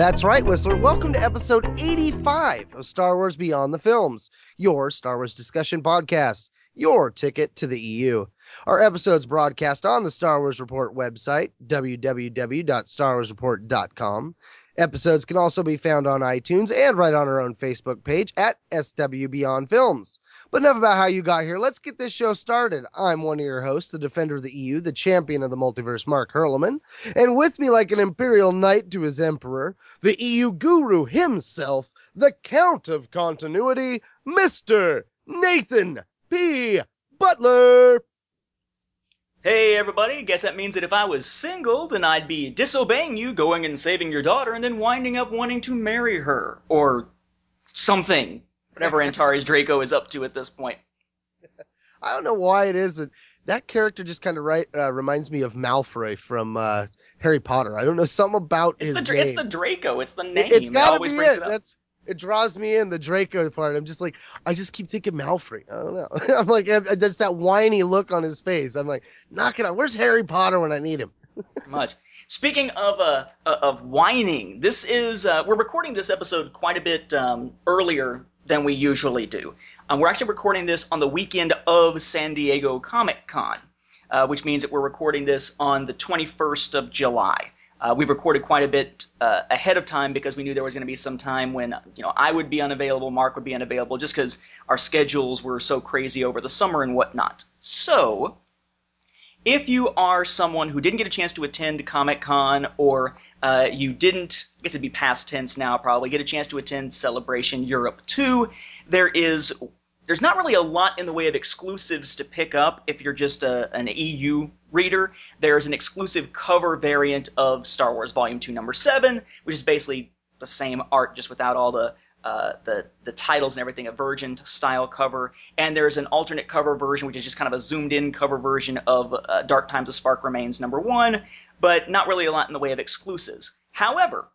That's right, Whistler. Welcome to episode 85 of Star Wars Beyond the Films, your Star Wars discussion podcast, your ticket to the EU. Our episodes broadcast on the Star Wars Report website, www.starwarsreport.com. Episodes can also be found on iTunes and right on our own Facebook page at SW Beyond Films. But enough about how you got here. Let's get this show started. I'm one of your hosts, the defender of the EU, the champion of the multiverse, Mark Hurleman. And with me, like an imperial knight to his emperor, the EU guru himself, the Count of Continuity, Mr. Nathan P. Butler. Hey everybody, guess that means that if I was single, then I'd be disobeying you, going and saving your daughter, and then winding up wanting to marry her. Or something. Whatever Antares Draco is up to at this point. I don't know why it is, but that character just kind of right uh, reminds me of Malfoy from uh, Harry Potter. I don't know something about It's his the, name. it's the Draco, it's the name. It, has got to always be brings it. That's it draws me in the Draco part. I'm just like, I just keep thinking Malfoy. I don't know. I'm like, there's that whiny look on his face. I'm like, knock it out. Where's Harry Potter when I need him? much. Speaking of uh, uh, of whining, this is uh, we're recording this episode quite a bit um, earlier than we usually do. Um, we're actually recording this on the weekend of San Diego Comic Con, uh, which means that we're recording this on the 21st of July. Uh, we recorded quite a bit uh, ahead of time because we knew there was going to be some time when you know I would be unavailable, Mark would be unavailable, just because our schedules were so crazy over the summer and whatnot. So if you are someone who didn't get a chance to attend Comic Con or uh, you didn't, I guess it'd be past tense now probably, get a chance to attend Celebration Europe 2, there is there's not really a lot in the way of exclusives to pick up if you're just a, an EU reader. There's an exclusive cover variant of Star Wars Volume 2 Number 7, which is basically the same art just without all the uh, the the titles and everything, a Virgin style cover, and there's an alternate cover version, which is just kind of a zoomed in cover version of uh, Dark Times of Spark Remains number one, but not really a lot in the way of exclusives. However,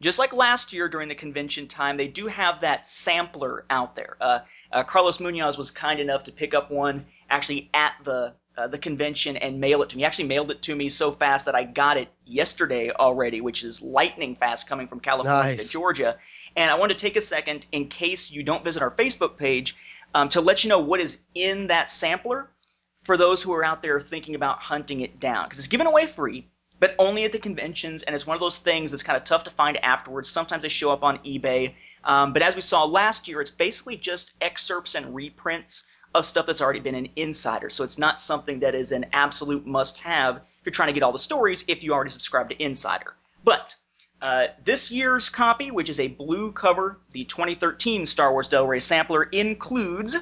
just like last year during the convention time, they do have that sampler out there. Uh, uh, Carlos Munoz was kind enough to pick up one actually at the uh, the convention and mail it to me. He actually mailed it to me so fast that I got it yesterday already, which is lightning fast coming from California Nice. to Georgia. And I want to take a second, in case you don't visit our Facebook page, um, to let you know what is in that sampler for those who are out there thinking about hunting it down. Because it's given away free, but only at the conventions, and it's one of those things that's kind of tough to find afterwards. Sometimes they show up on eBay. Um, but as we saw last year, it's basically just excerpts and reprints of stuff that's already been in Insider. So it's not something that is an absolute must have if you're trying to get all the stories if you already subscribe to Insider. But uh, this year's copy, which is a blue cover, the 2013 Star Wars Del Rey sampler, includes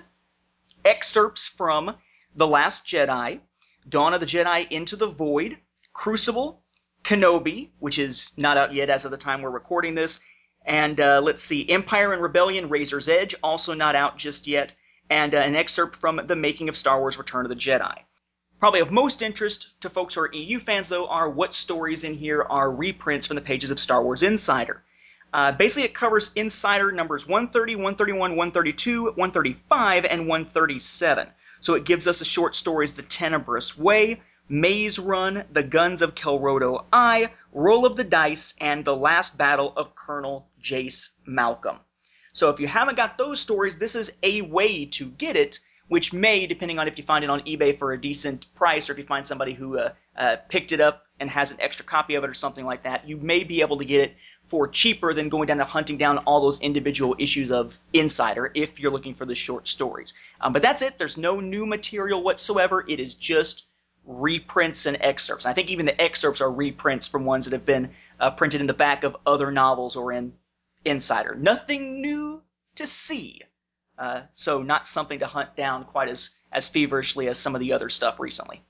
excerpts from The Last Jedi, Dawn of the Jedi Into the Void, Crucible, Kenobi, which is not out yet as of the time we're recording this, and uh, let's see, Empire and Rebellion, Razor's Edge, also not out just yet, and uh, an excerpt from The Making of Star Wars Return of the Jedi. Probably of most interest to folks who are EU fans, though, are what stories in here are reprints from the pages of Star Wars Insider. Uh, basically, it covers Insider numbers 130, 131, 132, 135, and 137. So it gives us the short stories The Tenebrous Way, Maze Run, The Guns of Kelrodo-Ai, Roll of the Dice, and The Last Battle of Colonel Jace Malcom. So if you haven't got those stories, this is a way to get it, which may, depending on if you find it on eBay for a decent price or if you find somebody who uh, uh, picked it up and has an extra copy of it or something like that, you may be able to get it for cheaper than going down and hunting down all those individual issues of Insider if you're looking for the short stories. Um, but that's it. There's no new material whatsoever. It is just reprints and excerpts. I think even the excerpts are reprints from ones that have been uh, printed in the back of other novels or in Insider. Nothing new to see. Uh, so not something to hunt down quite as, as feverishly as some of the other stuff recently.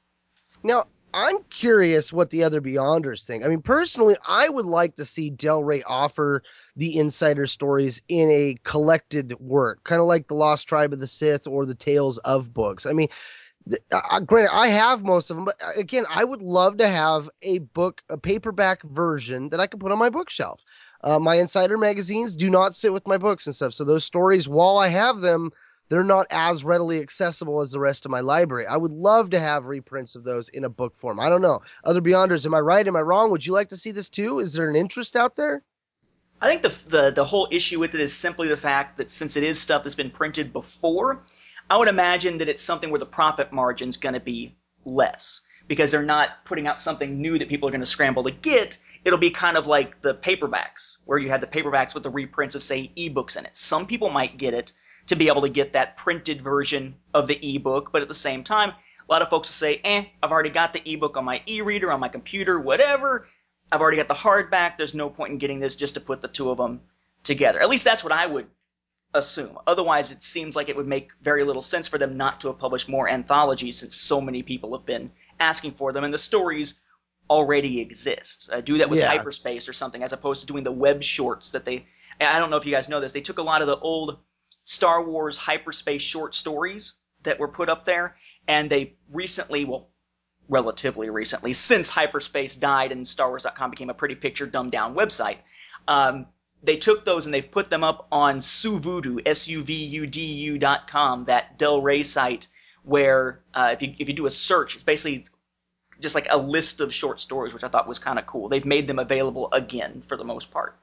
Now, I'm curious what the other Beyonders think. I mean, personally, I would like to see Del Rey offer the insider stories in a collected work, kind of like the Lost Tribe of the Sith or the Tales of books. I mean, uh, granted, I have most of them, but uh, again, I would love to have a book, a paperback version that I can put on my bookshelf. Uh, my insider magazines do not sit with my books and stuff, so those stories, while I have them, they're not as readily accessible as the rest of my library. I would love to have reprints of those in a book form. I don't know. Other Beyonders, am I right? Am I wrong? Would you like to see this too? Is there an interest out there? I think the, the the whole issue with it is simply the fact that since it is stuff that's been printed before, I would imagine that it's something where the profit margin's going to be less because they're not putting out something new that people are going to scramble to get. It'll be kind of like the paperbacks, where you had the paperbacks with the reprints of, say, ebooks in it. Some people might get it to be able to get that printed version of the ebook, but at the same time, a lot of folks will say, eh, I've already got the ebook on my e reader, on my computer, whatever. I've already got the hardback. There's no point in getting this just to put the two of them together. At least that's what I would assume. Otherwise, it seems like it would make very little sense for them not to have published more anthologies since so many people have been asking for them and the stories already exist. Uh, do that with yeah. hyperspace or something as opposed to doing the web shorts that they. I don't know if you guys know this. They took a lot of the old Star Wars hyperspace short stories that were put up there, and they recently, well, relatively recently, since hyperspace died and StarWars.com became a pretty picture dumbed down website, um, they took those and they've put them up on Suvudu, S-U-V-U-D-U dot com, that Del Rey site, where uh, if you if you do a search, it's basically just like a list of short stories, which I thought was kind of cool. They've made them available again for the most part.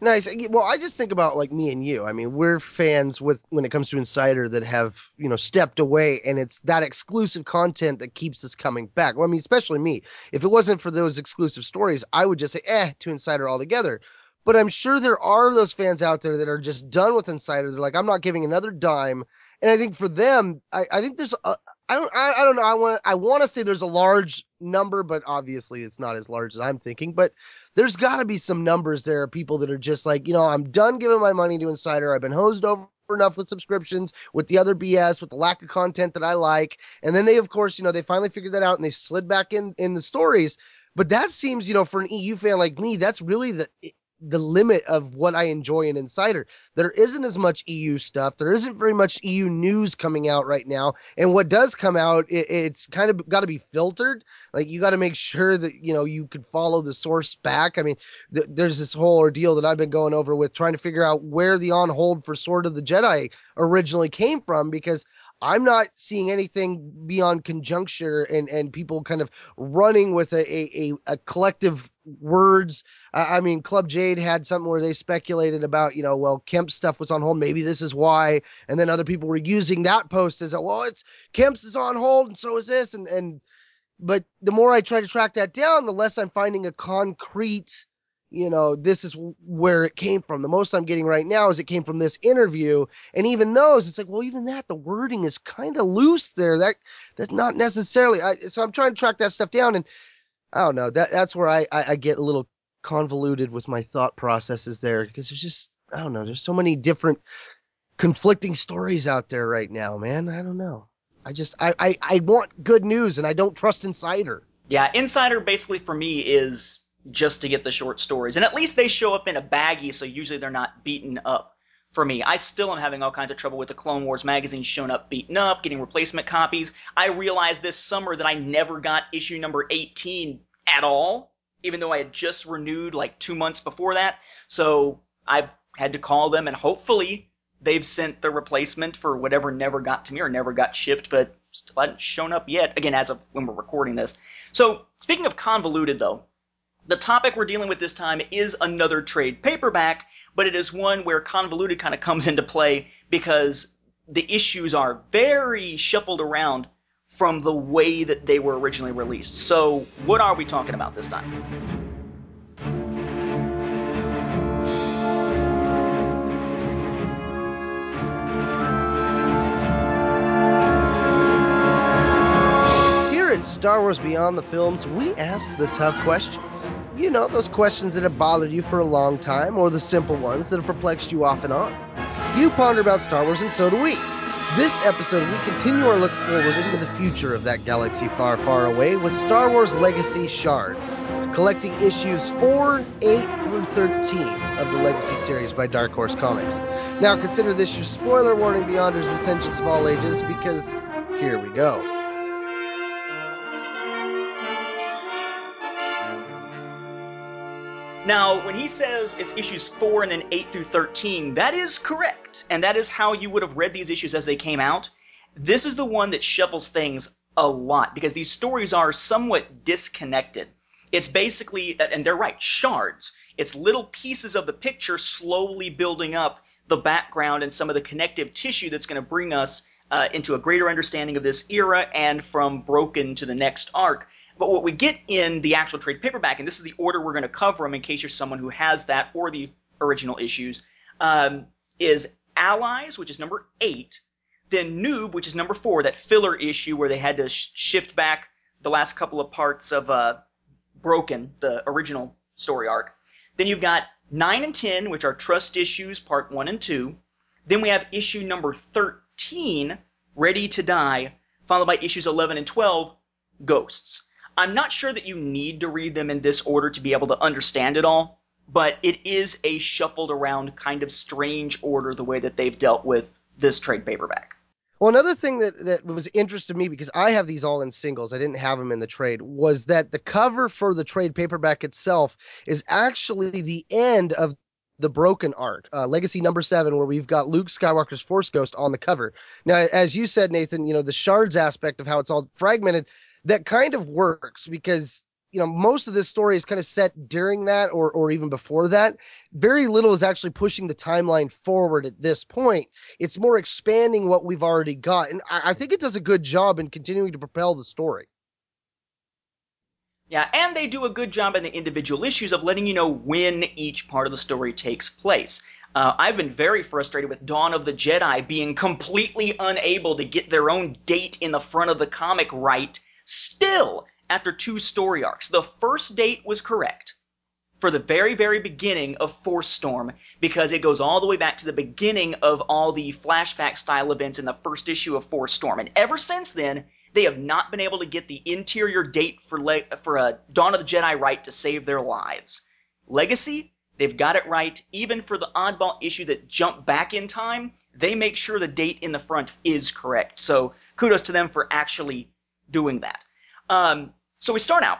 Nice. Well, I just think about like me and you. I mean, we're fans with when it comes to Insider that have you know stepped away, and it's that exclusive content that keeps us coming back. Well, I mean, especially me. If it wasn't for those exclusive stories, I would just say eh to Insider altogether. But I'm sure there are those fans out there that are just done with Insider. They're like, I'm not giving another dime. And I think for them, I, I think there's a, I don't I, I don't know. I want I want to say there's a large number, but obviously it's not as large as I'm thinking. But there's got to be some numbers there people that are just like, you know, I'm done giving my money to Insider. I've been hosed over enough with subscriptions, with the other BS, with the lack of content that I like. And then they, of course, you know, they finally figured that out and they slid back in in the stories. But that seems, you know, for an EU fan like me, that's really the the limit of what I enjoy in Insider. There isn't as much EU stuff. There isn't very much EU news coming out right now. And what does come out, it, it's kind of got to be filtered. Like you got to make sure that you know you could follow the source back. I mean, th- there's this whole ordeal that I've been going over with trying to figure out where the on hold for Sword of the Jedi originally came from because I'm not seeing anything beyond conjuncture and and people kind of running with a a, a collective words. I mean, Club Jade had something where they speculated about, you know, well, Kemp's stuff was on hold. Maybe this is why. And then other people were using that post as a, well, it's Kemp's is on hold and so is this. And, and, but the more I try to track that down, the less I'm finding a concrete you know, this is where it came from. The most I'm getting right now is it came from this interview. And even those, it's like, well, even that, the wording is kind of loose there. That that's not necessarily. I, so I'm trying to track that stuff down, and I don't know. That that's where I, I, I get a little convoluted with my thought processes there because there's just I don't know. There's so many different conflicting stories out there right now, man. I don't know. I just I, I, I want good news, and I don't trust Insider. Yeah, Insider basically for me is just to get the short stories. And at least they show up in a baggie, so usually they're not beaten up for me. I still am having all kinds of trouble with the Clone Wars magazine showing up beaten up, getting replacement copies. I realized this summer that I never got issue number 18 at all, even though I had just renewed like two months before that. So I've had to call them and hopefully they've sent the replacement for whatever never got to me or never got shipped, but still hadn't shown up yet. Again, as of when we're recording this. So speaking of convoluted though, the topic we're dealing with this time is another trade paperback, but it is one where convoluted kind of comes into play because the issues are very shuffled around from the way that they were originally released. So, what are we talking about this time? Star Wars Beyond the Films, we ask the tough questions. You know, those questions that have bothered you for a long time, or the simple ones that have perplexed you off and on. You ponder about Star Wars, and so do we. This episode, we continue our look forward into the future of that galaxy far, far away with Star Wars Legacy Shards, collecting issues 4, 8 through 13 of the Legacy series by Dark Horse Comics. Now, consider this your spoiler warning, Beyonders and Sentients of all ages, because here we go. Now, when he says it's issues 4 and then 8 through 13, that is correct. And that is how you would have read these issues as they came out. This is the one that shuffles things a lot because these stories are somewhat disconnected. It's basically, and they're right, shards. It's little pieces of the picture slowly building up the background and some of the connective tissue that's going to bring us uh, into a greater understanding of this era and from Broken to the next arc. But what we get in the actual trade paperback, and this is the order we're going to cover them in case you're someone who has that or the original issues, um, is Allies, which is number eight, then Noob, which is number four, that filler issue where they had to sh- shift back the last couple of parts of uh, Broken, the original story arc. Then you've got 9 and 10, which are Trust issues, part 1 and 2. Then we have issue number 13, Ready to Die, followed by issues 11 and 12, Ghosts. I'm not sure that you need to read them in this order to be able to understand it all, but it is a shuffled around kind of strange order the way that they've dealt with this trade paperback. Well, another thing that, that was interesting to me because I have these all in singles, I didn't have them in the trade, was that the cover for the trade paperback itself is actually the end of the Broken arc, uh, Legacy number seven, where we've got Luke Skywalker's Force Ghost on the cover. Now, as you said, Nathan, you know, the shards aspect of how it's all fragmented, that kind of works because you know most of this story is kind of set during that or or even before that. Very little is actually pushing the timeline forward at this point. It's more expanding what we've already got and i, I think it does a good job in continuing to propel the story. Yeah, and they do a good job in the individual issues of letting you know when each part of the story takes place. Uh, I've been very frustrated with Dawn of the Jedi being completely unable to get their own date in the front of the comic right Still, after two story arcs, the first date was correct for the very, very beginning of Force Storm because it goes all the way back to the beginning of all the flashback style events in the first issue of Force Storm. And ever since then, they have not been able to get the interior date for Le- for uh, Dawn of the Jedi right to save their lives. Legacy, they've got it right. Even for the oddball issue that jumped back in time, they make sure the date in the front is correct. So kudos to them for actually doing that. Um, so we start out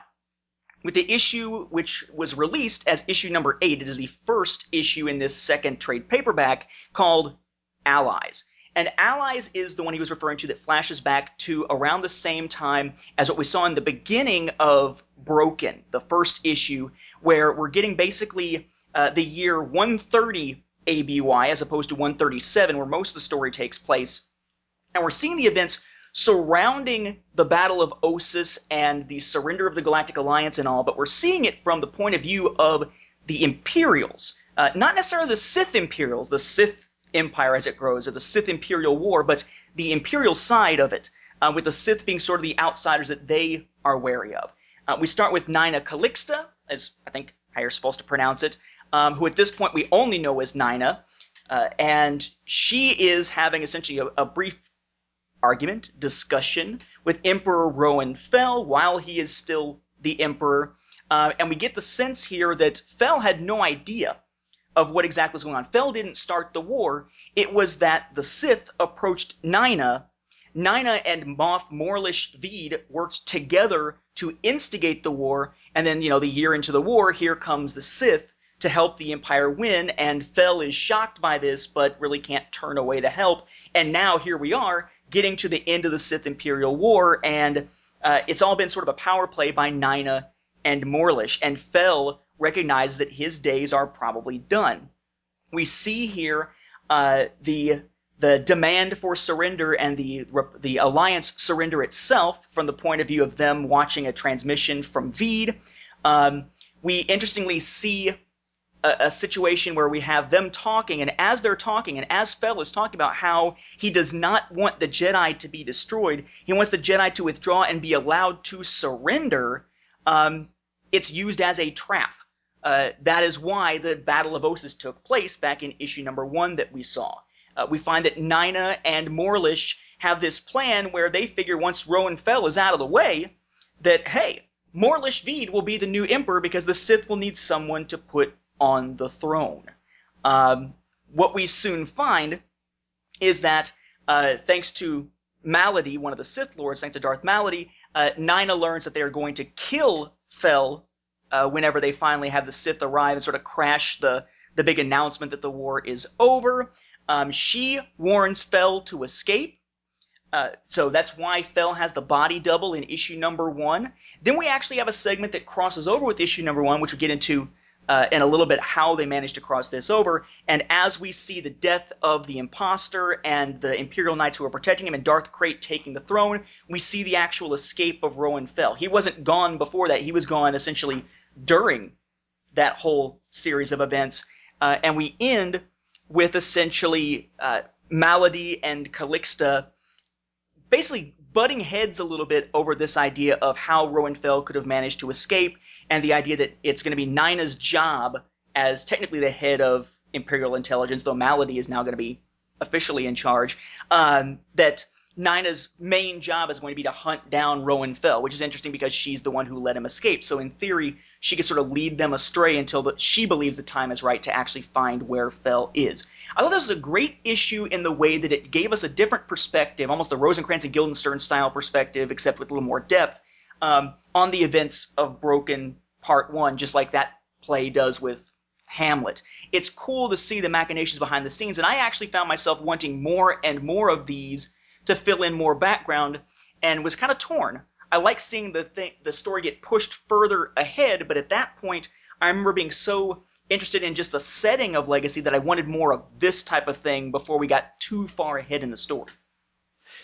with the issue which was released as issue number eight. It is the first issue in this second trade paperback called Allies. And Allies is the one he was referring to that flashes back to around the same time as what we saw in the beginning of Broken, the first issue, where we're getting basically uh, the year 130 ABY as opposed to 137, where most of the story takes place. And we're seeing the events surrounding the Battle of Ossus and the surrender of the Galactic Alliance and all, but we're seeing it from the point of view of the Imperials. Uh, not necessarily the Sith Imperials, the Sith Empire as it grows, or the Sith Imperial War, but the Imperial side of it, uh, with the Sith being sort of the outsiders that they are wary of. Uh, we start with Nina Calixte, as I think how you're supposed to pronounce it, um, who at this point we only know as Nina. Uh, and she is having essentially a, a brief argument, discussion with Emperor Roan Fel while he is still the Emperor. Uh, and we get the sense here that Fel had no idea of what exactly was going on. Fel didn't start the war. It was that the Sith approached Nina. Nina and Moff Morlish Veed worked together to instigate the war. And then, you know, the year into the war, here comes the Sith to help the Empire win. And Fel is shocked by this, but really can't turn away to help. And now here we are getting to the end of the Sith Imperial War, and uh, it's all been sort of a power play by Nina and Morlish, and Fel recognizes that his days are probably done. We see here uh, the the demand for surrender and the the alliance surrender itself from the point of view of them watching a transmission from Veed. Um, we interestingly see a, a, situation where we have them talking, and as they're talking, and as Fel is talking about how he does not want the Jedi to be destroyed, he wants the Jedi to withdraw and be allowed to surrender. Um, it's used as a trap. Uh, that is why the Battle of Ossus took place back in issue number one that we saw. uh, we find that Nina and Morlish have this plan where they figure once Roan Fel is out of the way, that hey, Morlish Veed will be the new emperor because the Sith will need someone to put on the throne. Um, what we soon find is that uh, thanks to Maladi, one of the Sith Lords, thanks to Darth Maladi, uh, Nina learns that they are going to kill Fel uh, whenever they finally have the Sith arrive and sort of crash the the big announcement that the war is over. Um, she warns Fel to escape. Uh, so that's why Fel has the body double in issue number one. Then we actually have a segment that crosses over with issue number one, which we'll get into uh, in a little bit how they managed to cross this over. And as we see the death of the imposter and the Imperial Knights who are protecting him and Darth Krayt taking the throne, we see the actual escape of Roan Fel. He wasn't gone before that. He was gone essentially during that whole series of events. Uh, and we end with essentially uh, Maladi and Calixte basically butting heads a little bit over this idea of how Roan Fel could have managed to escape and the idea that it's going to be Nina's job as technically the head of Imperial intelligence, though Maladi is now going to be officially in charge, um, that Nina's main job is going to be to hunt down Roan Fel, which is interesting because she's the one who let him escape. So in theory, she could sort of lead them astray until the, she believes the time is right to actually find where Fel is. I thought this was a great issue in the way that it gave us a different perspective, almost a Rosencrantz and Guildenstern style perspective, except with a little more depth, um, on the events of Broken Part 1, just like that play does with Hamlet. It's cool to see the machinations behind the scenes, and I actually found myself wanting more and more of these to fill in more background and was kind of torn. I like seeing the thing, the story get pushed further ahead, but at that point, I remember being so interested in just the setting of Legacy that I wanted more of this type of thing before we got too far ahead in the story.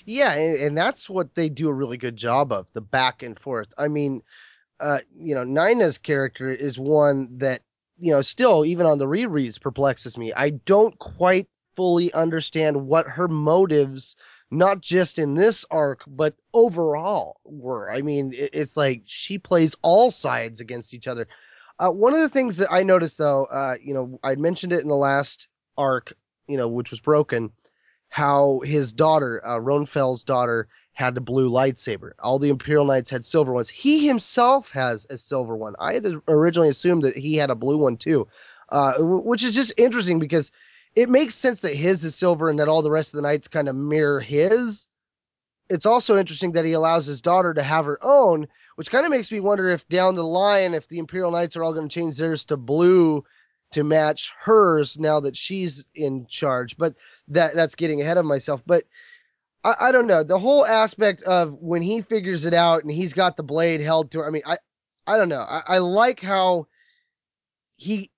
Yeah, and, and that's what they do a really good job of the back and forth. I mean, uh, you know, Nina's character is one that you know still even on the rereads perplexes me. I don't quite fully understand what her motives not just in this arc, but overall were. I mean, it, it's like she plays all sides against each other. Uh, one of the things that I noticed though, uh, you know, I mentioned it in the last arc, you know, which was broken, how his daughter, uh, Roan Fel's daughter, had the blue lightsaber. All the Imperial Knights had silver ones. He himself has a silver one. I had originally assumed that he had a blue one too, uh, which is just interesting because it makes sense that his is silver and that all the rest of the knights kind of mirror his. It's also interesting that he allows his daughter to have her own, which kind of makes me wonder if down the line, if the Imperial Knights are all going to change theirs to blue to match hers now that she's in charge. But that that's getting ahead of myself. But I, I don't know the whole aspect of when he figures it out and he's got the blade held to her. I mean, I I don't know. I, I like how he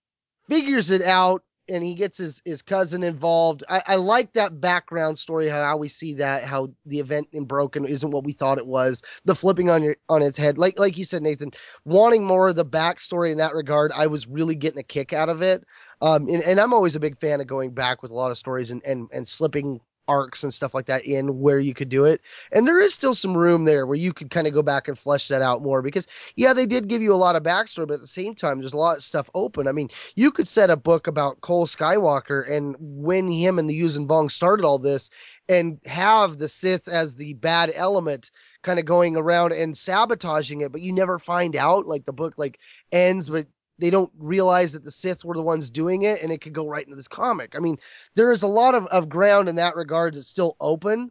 figures it out and he gets his, his cousin involved. I, I like that background story, how, we see that, how the event in Broken isn't what we thought it was. The flipping on your on its head. Like like you said, Nathan, wanting more of the backstory in that regard, I was really getting a kick out of it. Um, and, and I'm always a big fan of going back with a lot of stories and, and, and slipping arcs and stuff like that in where you could do it. And there is still some room there where you could kind of go back and flesh that out more because, yeah, they did give you a lot of backstory, but at the same time, there's a lot of stuff open. I mean, you could set a book about Kol Skywalker and when him and the Yuuzhan Vong started all this and have the Sith as the bad element kind of going around and sabotaging it, but you never find out. Like the book like ends, but they don't realize that the Sith were the ones doing it, and it could go right into this comic. I mean, there is a lot of, of ground in that regard that's still open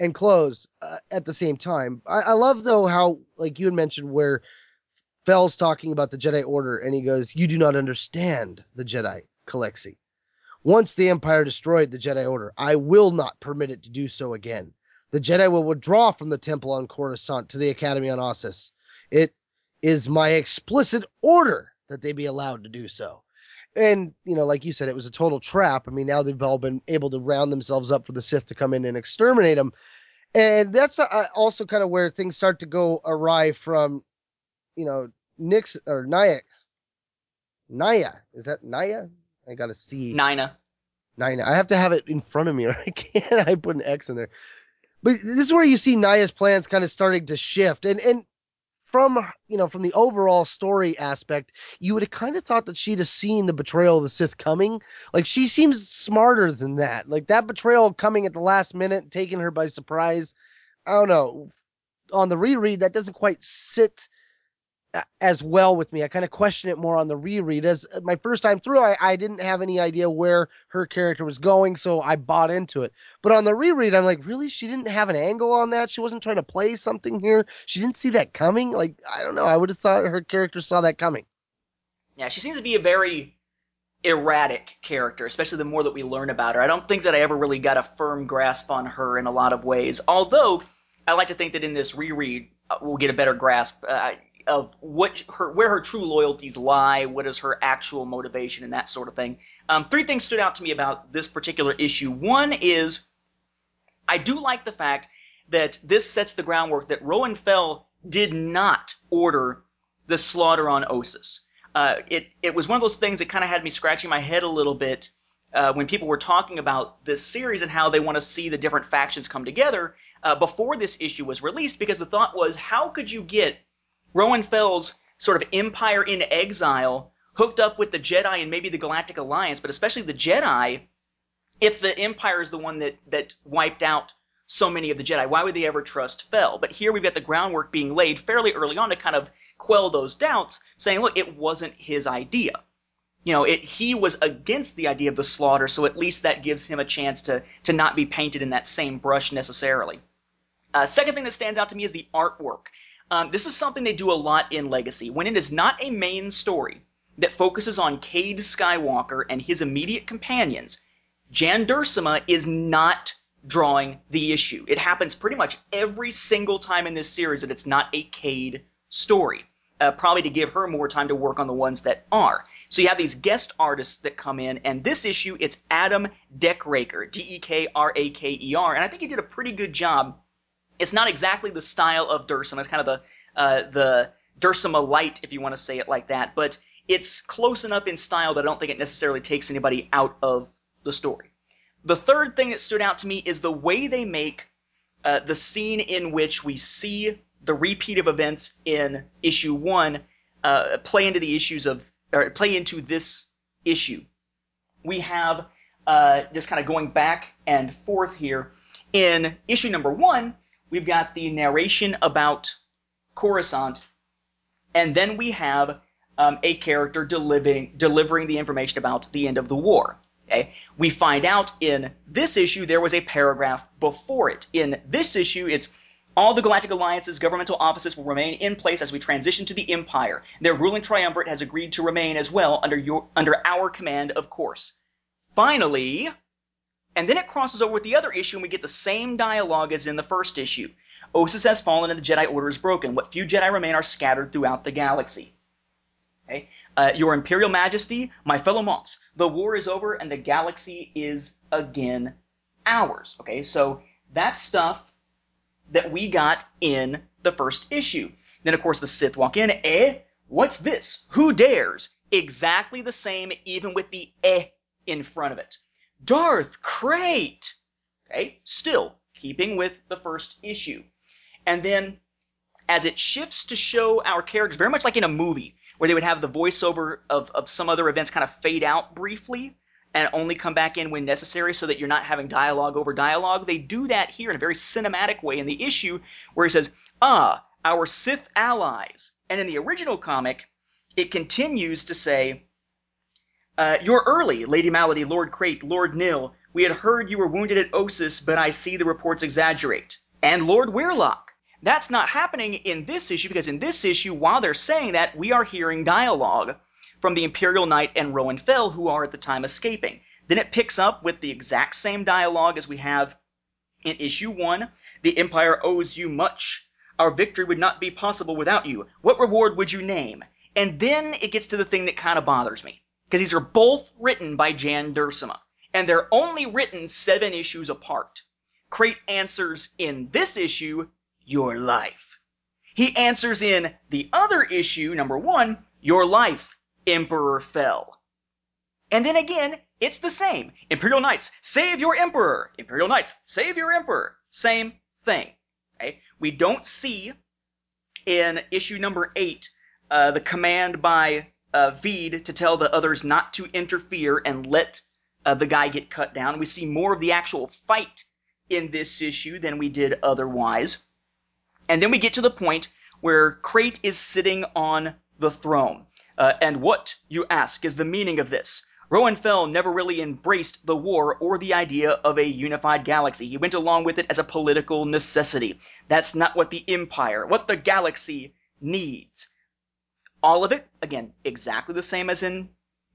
and closed uh, at the same time. I, I love though how, like you had mentioned, where Fel's talking about the Jedi Order, and he goes, "You do not understand the Jedi, Calixte. Once the Empire destroyed the Jedi Order, I will not permit it to do so again. The Jedi will withdraw from the Temple on Coruscant to the Academy on Ossus. It is my explicit order." That they be allowed to do so. And, you know, like you said, it was a total trap. I mean, now they've all been able to round themselves up for the Sith to come in and exterminate them. And that's uh, also kind of where things start to go awry from, you know, Nix or Naya. Naya. Is that Naya? I got to see. Nina. Nina. I have to have it in front of me or I can't. I put an X in there. But this is where you see Naya's plans kind of starting to shift. And, and from you know from the overall story aspect, you would have kind of thought that she'd have seen the betrayal of the Sith coming. Like she seems smarter than that. Like that betrayal coming at the last minute, taking her by surprise. I don't know. On the reread, that doesn't quite sit as well with me. I kind of question it more on the reread. As uh, my first time through, I, I didn't have any idea where her character was going, so I bought into it. But on the reread, I'm like, really? She didn't have an angle on that? She wasn't trying to play something here? She didn't see that coming? Like, I don't know. I would have thought her character saw that coming. Yeah, she seems to be a very erratic character, especially the more that we learn about her. I don't think that I ever really got a firm grasp on her in a lot of ways. Although I like to think that in this reread, uh, we'll get a better grasp. Uh, of what her where her true loyalties lie, what is her actual motivation, and that sort of thing. Um, three things stood out to me about this particular issue. One is I do like the fact that this sets the groundwork that Roan Fel did not order the slaughter on Ossus. Uh, it it was one of those things that kind of had me scratching my head a little bit uh, when people were talking about this series and how they want to see the different factions come together uh, before this issue was released, because the thought was, how could you get Roan Fel's sort of empire in exile hooked up with the Jedi and maybe the Galactic Alliance, but especially the Jedi, if the Empire is the one that, that wiped out so many of the Jedi, why would they ever trust Fell? But here we've got the groundwork being laid fairly early on to kind of quell those doubts, saying, look, it wasn't his idea. You know, it, he was against the idea of the slaughter, so at least that gives him a chance to, to not be painted in that same brush necessarily. Uh, second thing that stands out to me is the artwork. Um, this is something they do a lot in Legacy. When it is not a main story that focuses on Cade Skywalker and his immediate companions, Jan Duursema is not drawing the issue. It happens pretty much every single time in this series that it's not a Cade story. Uh, probably to give her more time to work on the ones that are. So you have these guest artists that come in, and this issue it's Adam Dekraker, D-E-K-R-A-K-E-R, and I think he did a pretty good job it's not exactly the style of Duursema. It's kind of the uh, the Duursema light, if you want to say it like that. But it's close enough in style that I don't think it necessarily takes anybody out of the story. The third thing that stood out to me is the way they make uh, the scene in which we see the repeat of events in issue one uh, play into the issues of or play into this issue. We have uh, just kind of going back and forth here. In issue number one, we've got the narration about Coruscant, and then we have um, a character delivering delivering the information about the end of the war. Okay? We find out in this issue there was a paragraph before it. In this issue, it's all the Galactic Alliance's governmental offices will remain in place as we transition to the Empire. Their ruling triumvirate has agreed to remain as well under your under our command, of course. Finally, and then it crosses over with the other issue, and we get the same dialogue as in the first issue. Ossus has fallen, and the Jedi Order is broken. What few Jedi remain are scattered throughout the galaxy. Okay? Uh, Your Imperial Majesty, my fellow monks, the war is over, and the galaxy is again ours. Okay, so that's stuff that we got in the first issue. Then, of course, the Sith walk in. Eh? What's this? Who dares? Exactly the same, even with the eh in front of it. Darth Krayt! Okay, still keeping with the first issue. And then as it shifts to show our characters, very much like in a movie, where they would have the voiceover of, of some other events kind of fade out briefly and only come back in when necessary so that you're not having dialogue over dialogue. They do that here in a very cinematic way in the issue where he says, Ah, our Sith allies. And in the original comic, it continues to say, uh, you're early, Lady Maladi, Lord Krayt, Lord Nihl. We had heard you were wounded at Ossus, but I see the reports exaggerate. And Lord Wyyrlok. That's not happening in this issue because in this issue, while they're saying that, we are hearing dialogue from the Imperial Knight and Roan Fel, who are at the time escaping. Then it picks up with the exact same dialogue as we have in issue one. The Empire owes you much. Our victory would not be possible without you. What reward would you name? And then it gets to the thing that kind of bothers me because these are both written by Jan Duursema, and they're only written seven issues apart. Krayt answers in this issue, your life. He answers in the other issue, number one, your life, Emperor Fel. And then again, it's the same. Imperial Knights, save your Emperor. Imperial Knights, save your Emperor. Same thing. Okay? We don't see In issue number eight, uh, the command by uh, Veed to tell the others not to interfere and let uh, the guy get cut down. We see more of the actual fight in this issue than we did otherwise. And then we get to the point where Krayt is sitting on the throne. Uh, and what, you ask, is the meaning of this? Roan Fel never really embraced the war or the idea of a unified galaxy. He went along with it as a political necessity. That's not what the Empire, what the galaxy needs. All of it, again, exactly the same as in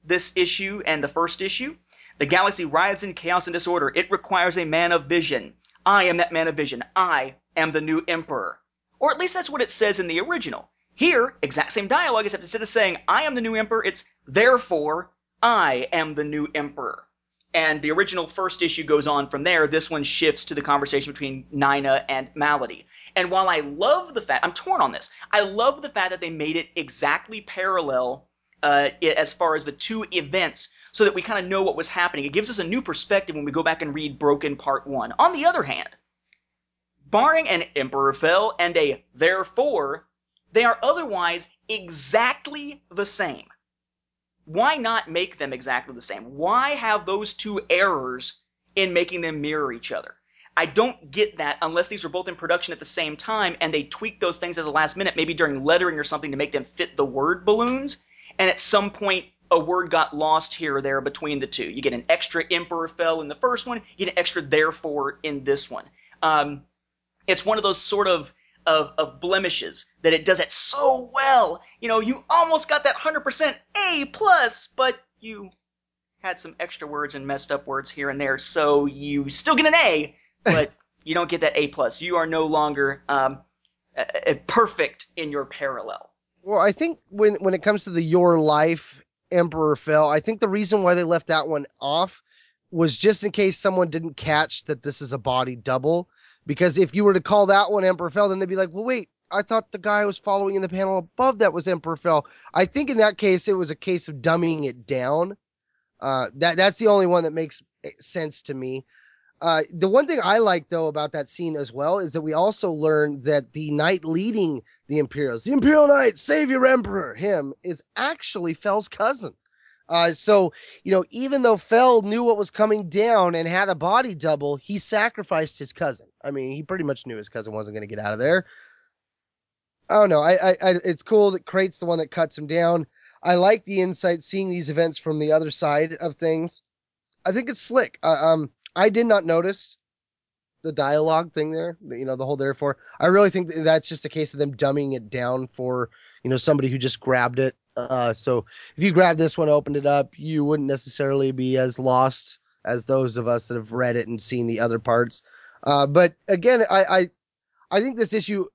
this issue and the first issue. The galaxy writhes in chaos and disorder. It requires a man of vision. I am that man of vision. I am the new emperor. Or at least that's what it says in the original. Here, exact same dialogue, except instead of saying, I am the new emperor, it's, therefore, I am the new emperor. And the original first issue goes on from there. This one shifts to the conversation between Nina and Maladi. And while I love the fact, I'm torn on this. I love the fact that they made it exactly parallel uh, as far as the two events so that we kind of know what was happening. It gives us a new perspective when we go back and read Broken Part 1. On the other hand, barring an Emperor Fel and a Therefore, they are otherwise exactly the same. Why not make them exactly the same? Why have those two errors in making them mirror each other? I don't get that unless these were both in production at the same time and they tweaked those things at the last minute, maybe during lettering or something to make them fit the word balloons. And at some point, a word got lost here or there between the two. You get an extra Emperor Fel in the first one, you get an extra therefore in this one. Um, it's one of those sort of, of, of blemishes that it does it so well. You know, you almost got that 100% A plus, but you had some extra words and messed up words here and there, so you still get an A, but you don't get that A plus. You are no longer um, a, a perfect in your parallel. Well, I think when when it comes to the your life Emperor Fel, I think the reason why they left that one off was just in case someone didn't catch that this is a body double. Because if you were to call that one Emperor Fel, then they'd be like, well, wait, I thought the guy I was following in the panel above that was Emperor Fel. I think in that case, it was a case of dumbing it down. Uh, that that's the only one that makes sense to me. Uh, the one thing I like though about that scene as well is that we also learn that the knight leading the Imperials, the Imperial Knight, Savior Emperor, him is actually Fel's cousin. Uh, so you know, even though Fel knew what was coming down and had a body double, he sacrificed his cousin. I mean, he pretty much knew his cousin wasn't going to get out of there. I don't know. I, I, I, it's cool that Krayt's the one that cuts him down. I like the insight, seeing these events from the other side of things. I think it's slick. Uh, um, I did not notice the dialogue thing there, you know, the whole therefore. I really think that's just a case of them dumbing it down for, you know, somebody who just grabbed it. Uh, so if you grabbed this one, opened it up, you wouldn't necessarily be as lost as those of us that have read it and seen the other parts. Uh, but again, I, I, I think this issue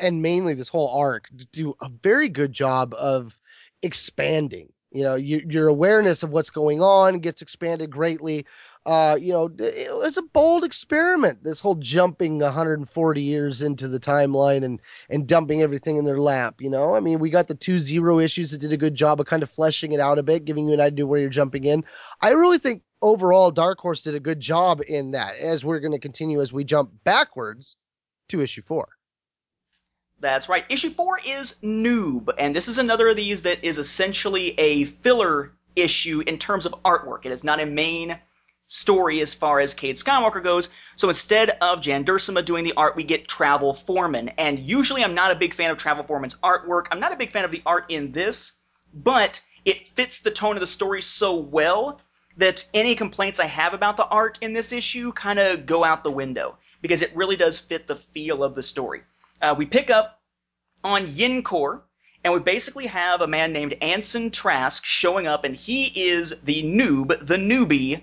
and mainly this whole arc do a very good job of expanding. You know, you, your awareness of what's going on gets expanded greatly uh, you know, it was a bold experiment. This whole jumping 140 years into the timeline and and dumping everything in their lap. You know, I mean, we got the two zero issues that did a good job of kind of fleshing it out a bit, giving you an idea where you're jumping in. I really think overall Dark Horse did a good job in that. As we're going to continue as we jump backwards to issue four. That's right. Issue four is Noob, and this is another of these that is essentially a filler issue in terms of artwork. It is not a main story as far as Cade Skywalker goes. So instead of Jan Duursema doing the art, we get Travel Foreman. And usually I'm not a big fan of Travel Foreman's artwork. I'm not a big fan of the art in this, but it fits the tone of the story so well that any complaints I have about the art in this issue kind of go out the window because it really does fit the feel of the story. Uh, we pick up on Yinkor, and we basically have a man named Anson Trask showing up, and he is the noob, the newbie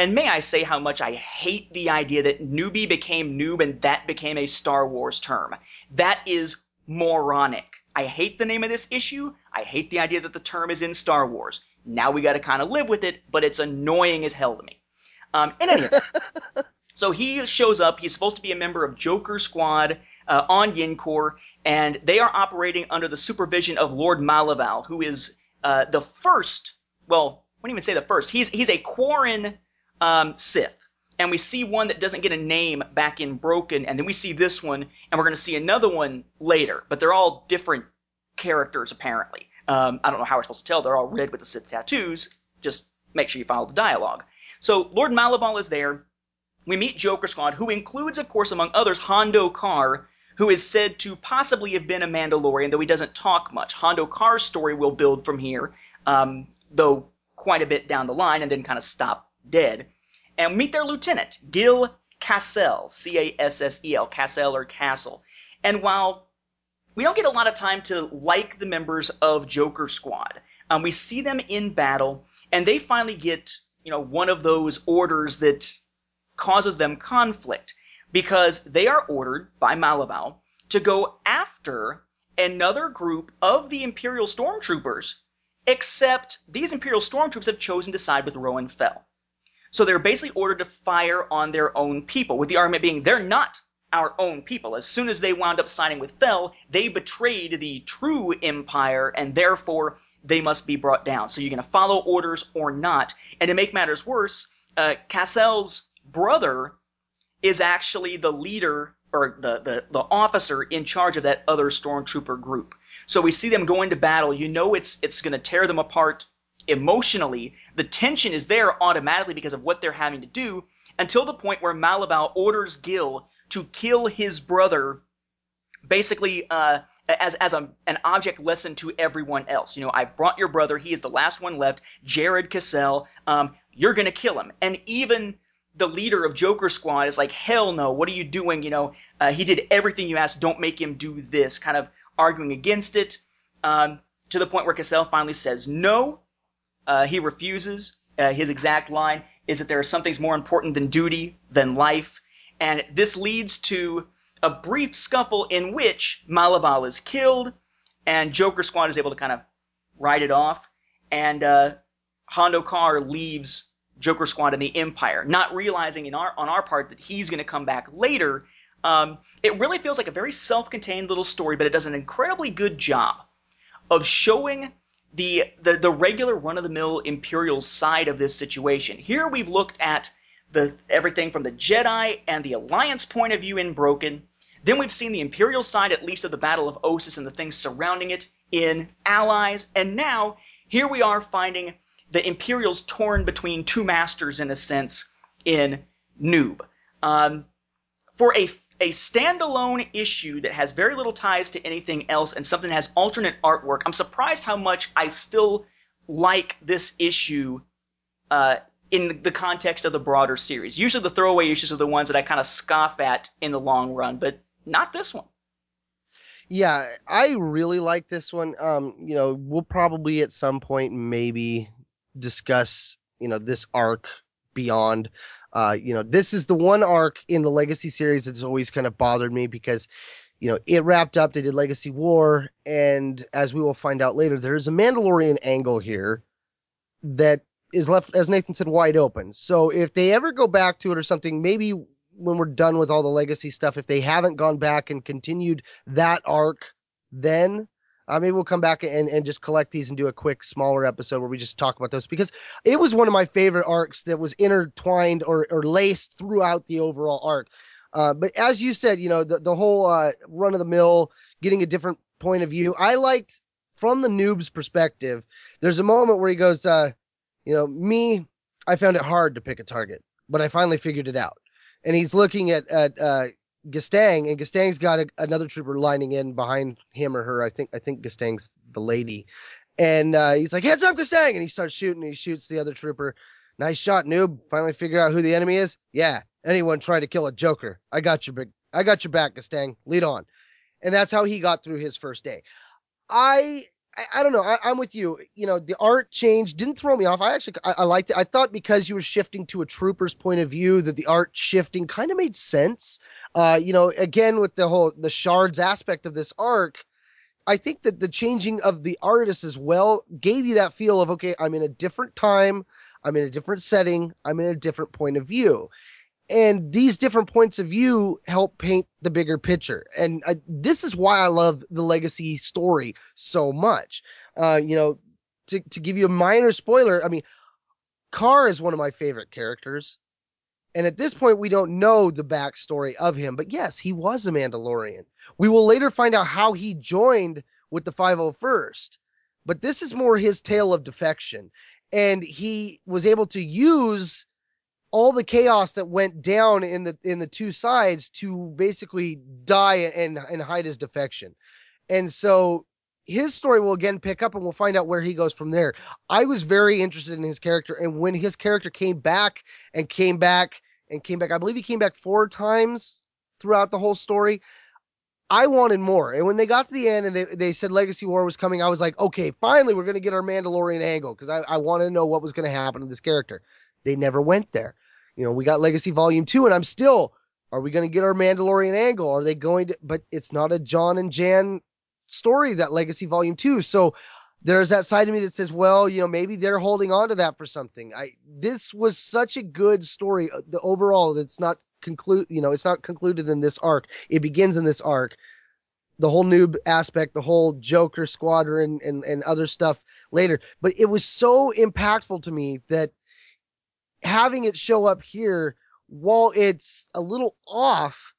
and may I say how much I hate the idea that newbie became noob and that became a Star Wars term. That is moronic. I hate the name of this issue. I hate the idea that the term is in Star Wars. Now we got to kind of live with it, but it's annoying as hell to me. Um, in any event, so he shows up. He's supposed to be a member of Joker Squad uh, on Yinkor, and they are operating under the supervision of Lord Malaval, who is uh, the first. Well, I wouldn't even say the first. He's he's a Quarren um, Sith. and we see one that doesn't get a name back in Broken, and then we see this one, and we're going to see another one later. But they're all different characters, apparently. Um, I don't know how we're supposed to tell. They're all red with the Sith tattoos. Just make sure you follow the dialogue. So Lord Malaval is there. We meet Joker Squad, who includes, of course, among others, Hondo Karr, who is said to possibly have been a Mandalorian, though he doesn't talk much. Hondo Carr's story will build from here, um, though quite a bit down the line, and then kind of stop dead. And meet their lieutenant, Gil Cassel, C A S S E L, Cassel or Castle. And while we don't get a lot of time to like the members of Joker Squad, um, we see them in battle, and they finally get, you know, one of those orders that causes them conflict because they are ordered by Malaval to go after another group of the Imperial stormtroopers, except these Imperial stormtroopers have chosen to side with Roan Fel. So they're basically ordered to fire on their own people, with the argument being they're not our own people. As soon as they wound up siding with Fel, they betrayed the true Empire, and therefore they must be brought down. So you're going to follow orders or not. And to make matters worse, uh, Cassel's brother is actually the leader or the, the, the officer in charge of that other stormtrooper group. So we see them go into battle. You know it's it's going to tear them apart emotionally. The tension is there automatically because of what they're having to do until the point where Malaval orders Gil to kill his brother, basically uh, as as a, an object lesson to everyone else. You know, I've brought your brother. He is the last one left. Jared Cassel. Um, you're to kill him. And even the leader of Joker Squad is like, hell no, what are you doing? You know, uh, he did everything you asked, don't make him do this, kind of arguing against it, um, to the point where Cassel finally says no. Uh, he refuses. Uh, his exact line is that there are some things more important than duty, than life, and this leads to a brief scuffle in which Malaval is killed, and Joker Squad is able to kind of ride it off, and uh, Hondo Karr leaves Joker Squad and the Empire, not realizing in our on our part that he's going to come back later. Um, it really feels like a very self-contained little story, but it does an incredibly good job of showing the the, the regular run-of-the-mill Imperial side of this situation. Here we've looked at the everything from the Jedi and the Alliance point of view in Broken. Then we've seen the Imperial side, at least of the Battle of Ossus and the things surrounding it in Allies, and now here we are finding the Imperials torn between two masters in a sense in Noob. Um, for a a standalone issue that has very little ties to anything else and something that has alternate artwork, I'm surprised how much I still like this issue uh, in the context of the broader series. Usually the throwaway issues are the ones that I kind of scoff at in the long run, but not this one. Yeah, I really like this one. Um, you know, we'll probably at some point maybe discuss, you know, this arc beyond. Uh, you know, this is the one arc in the Legacy series that's always kind of bothered me because, you know, it wrapped up. They did Legacy War, and as we will find out later, there is a Mandalorian angle here that is left, as Nathan said, wide open. So if they ever go back to it or something, maybe when we're done with all the Legacy stuff, if they haven't gone back and continued that arc, then uh, maybe we'll come back and, and just collect these and do a quick smaller episode where we just talk about those because it was one of my favorite arcs that was intertwined or, or laced throughout the overall arc. Uh, but as you said, you know, the, the whole uh, run of the mill, getting a different point of view. I liked from the noob's perspective, there's a moment where he goes, uh, you know, me, I found it hard to pick a target, but I finally figured it out. And he's looking at, at uh, Gastang, and Gastang's got a, another trooper lining in behind him or her. I think I think Gastang's the lady, and uh, he's like, "Heads up, Gastang!" And he starts shooting. He shoots the other trooper. Nice shot, noob. Finally figure out who the enemy is. Yeah, anyone trying to kill a Joker. I got your big. I got your back, Gastang. Lead on. And that's how he got through his first day. I I, I, don't know. I, am with you. You know, the art change didn't throw me off. I actually I, I, liked it. I thought because you were shifting to a trooper's point of view that the art shifting kind of made sense. Uh, you know, again with the whole the shards aspect of this arc, I think that the changing of the artist as well gave you that feel of okay, I'm in a different time, I'm in a different setting, I'm in a different point of view and these different points of view help paint the bigger picture and I, this is why i love the legacy story so much uh, you know to, to give you a minor spoiler i mean Karr is one of my favorite characters And at this point, we don't know the backstory of him. But yes, he was a Mandalorian. We will later find out how he joined with the 501st. But this is more his tale of defection. And he was able to use all the chaos that went down in the in the two sides to basically die and and hide his defection. And so his story will again pick up and we'll find out where he goes from there. I was very interested in his character and when his character came back and came back and came back, I believe he came back four times throughout the whole story. I wanted more. And when they got to the end and they, they said Legacy War was coming, I was like, okay, finally we're going to get our Mandalorian angle because I, I want to know what was going to happen to this character. They never went there. You know, we got Legacy Volume 2 and I'm still, are we going to get our Mandalorian angle? Are they going to, but it's not a John and Jan story, that Legacy Volume 2. So there's that side of me that says, well, you know, maybe they're holding on to that for something. I, this was such a good story. uh, The overall, it's not conclude, you know, it's not concluded in this arc. It begins in this arc. The whole noob aspect, the whole Joker squadron and, and other stuff later. But it was so impactful to me that having it show up here, while it's a little off,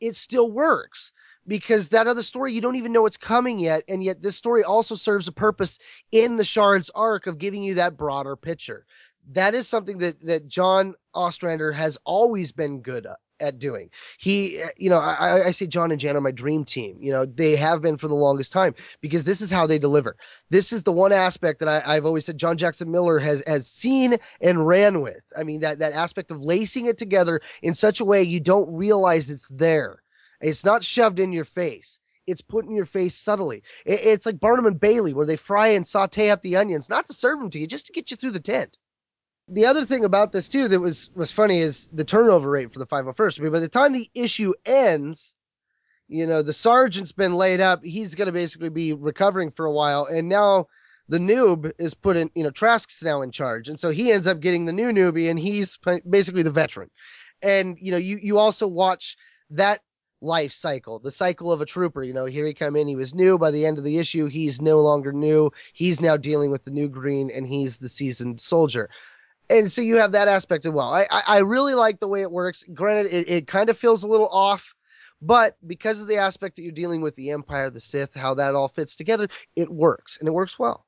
it still works. Because that other story you don't even know it's coming yet and yet this story also serves a purpose in the shards arc of giving you that broader picture. That is something that that john ostrander has always been good at, at doing he eh, you know I, I say john and jan are my dream team you know they have been for the longest time because this is how they deliver this is the one aspect that I, i've always said john jackson miller has has seen and ran with i mean that that aspect of lacing it together in such a way you don't realize it's there it's not shoved in your face. It's put in your face subtly. It- it's like Barnum and Bailey, where they fry and saute up the onions, not to serve them to you, just to get you through the tent. The other thing about this too that was was funny is the turnover rate for the 501st. I mean, by the time the issue ends, you know, the sergeant's been laid up. He's going to basically be recovering for a while, and now the noob is put in. You know, Trask's now in charge, and so he ends up getting the new newbie, and he's basically the veteran. And you know, you you also watch that life cycle, the cycle of a trooper. You know, here he come in, he was new. By the end of the issue, he's no longer new. He's now dealing with the new green, and he's the seasoned soldier. And so you have that aspect as well. I I, I really like the way it works. Granted, it, it kind of feels a little off, but because of the aspect that you're dealing with the Empire, the Sith, how that all fits together, it works, and it works well.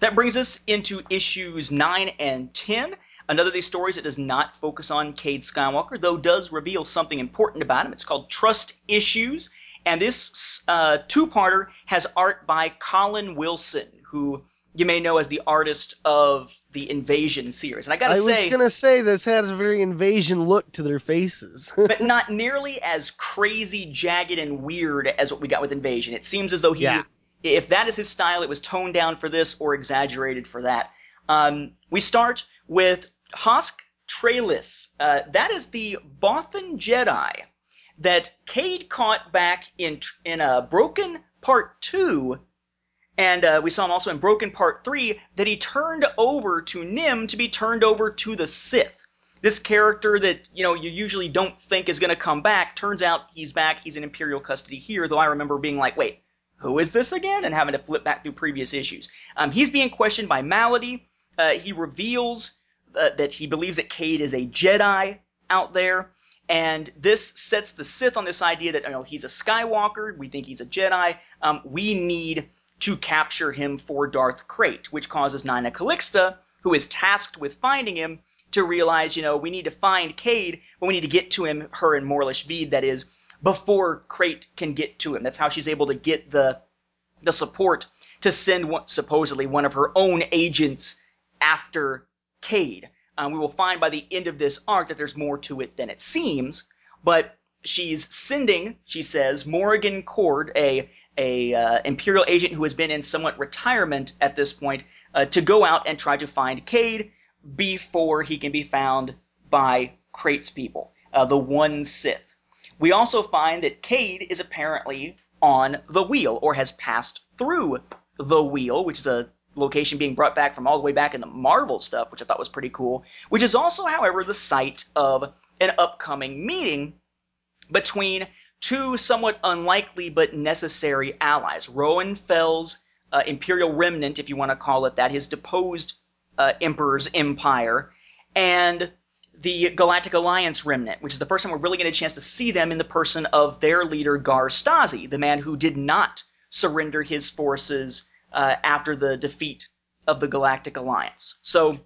That brings us into issues 9 and 10. Another of these stories that does not focus on Cade Skywalker, though does reveal something important about him. It's called Trust Issues. And this uh, two parter has art by Colin Wilson, who you may know as the artist of the Invasion series. And I gotta I say, I was gonna say this has a very invasion look to their faces. but not nearly as crazy, jagged, and weird as what we got with Invasion. It seems as though he, Yeah. if that is his style, it was toned down for this or exaggerated for that. Um, we start with Hosk Trey'lis. Uh, that is the Bothan Jedi that Cade caught back in in a Broken Part Two, and uh, we saw him also in Broken Part Three. That he turned over to Nim to be turned over to the Sith. This character that you know you usually don't think is going to come back turns out he's back. He's in imperial custody here though i remember being like wait who is this again? and having to flip back through previous issues. Um, he's being questioned by Maladi. Uh, he reveals uh, that he believes that cade is a jedi out there. And this sets the sith on this idea that you know he's a skywalker. We think he's a jedi. Um, we need to capture him for darth krayt which causes Nyna Calixte who is tasked with finding him to realize, you know, we need to find Cade, but we need to get to him, her and Morlish Veed, that is, before Krayt can get to him. That's how she's able to get the the support to send one, supposedly one of her own agents after Cade. Um, we will find by the end of this arc that there's more to it than it seems, but she's sending, she says, Morrigan Cord, a a uh, imperial agent who has been in somewhat retirement at this point, uh, to go out and try to find Cade before he can be found by Krayt's people, uh, the one Sith. We also find that Cade is apparently on the wheel, or has passed through the wheel, which is a location being brought back from all the way back in the Marvel stuff, which I thought was pretty cool, which is also, however, the site of an upcoming meeting between two somewhat unlikely but necessary allies. Roan Fel's uh, Imperial Remnant, if you want to call it that, his deposed uh, emperor's empire, and the Galactic Alliance remnant, which is the first time we're really getting a chance to see them in the person of their leader Gar Stasi, the man who did not surrender his forces uh, after the defeat of the Galactic Alliance. So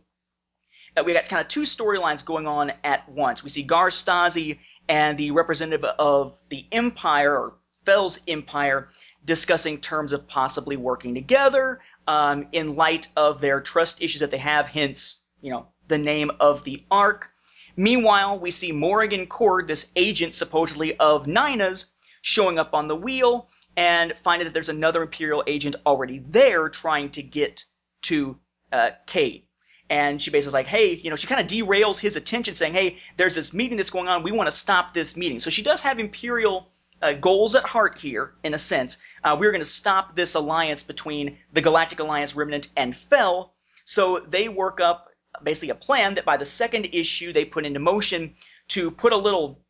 uh, we got kind of two storylines going on at once. We see Gar Stasi and the representative of the Empire or Fel's Empire discussing terms of possibly working together um, in light of their trust issues that they have. Hence, you know, the name of the arc. Meanwhile, we see Morrigan Cord, this agent supposedly of Nyna's, showing up on the wheel and finding that there's another Imperial agent already there trying to get to uh. And she basically is like, hey, you know, she kind of derails his attention, saying, hey, there's this meeting that's going on. We want to stop this meeting. So she does have Imperial uh, goals at heart here, in a sense. Uh, we're going to stop this alliance between the Galactic Alliance Remnant and Fel. So they work up basically a plan that by the second issue they put into motion to put a little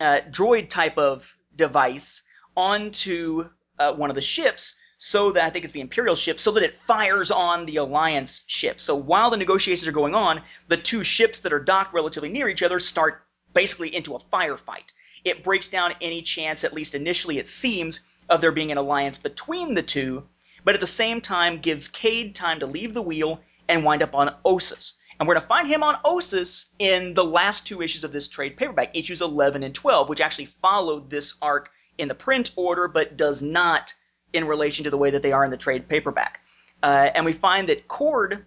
uh, droid type of device onto uh, one of the ships so that I think it's the Imperial ship, so that it fires on the Alliance ship. So while the negotiations are going on, the two ships that are docked relatively near each other start basically into a firefight. It breaks down any chance, at least initially it seems, of there being an alliance between the two, but at the same time gives Cade time to leave the wheel and wind up on Ossus. And we're going to find him on Ossus in the last two issues of this trade paperback, issues 11 and 12, which actually followed this arc in the print order, but does not in relation to the way that they are in the trade paperback. Uh, and we find that Cord,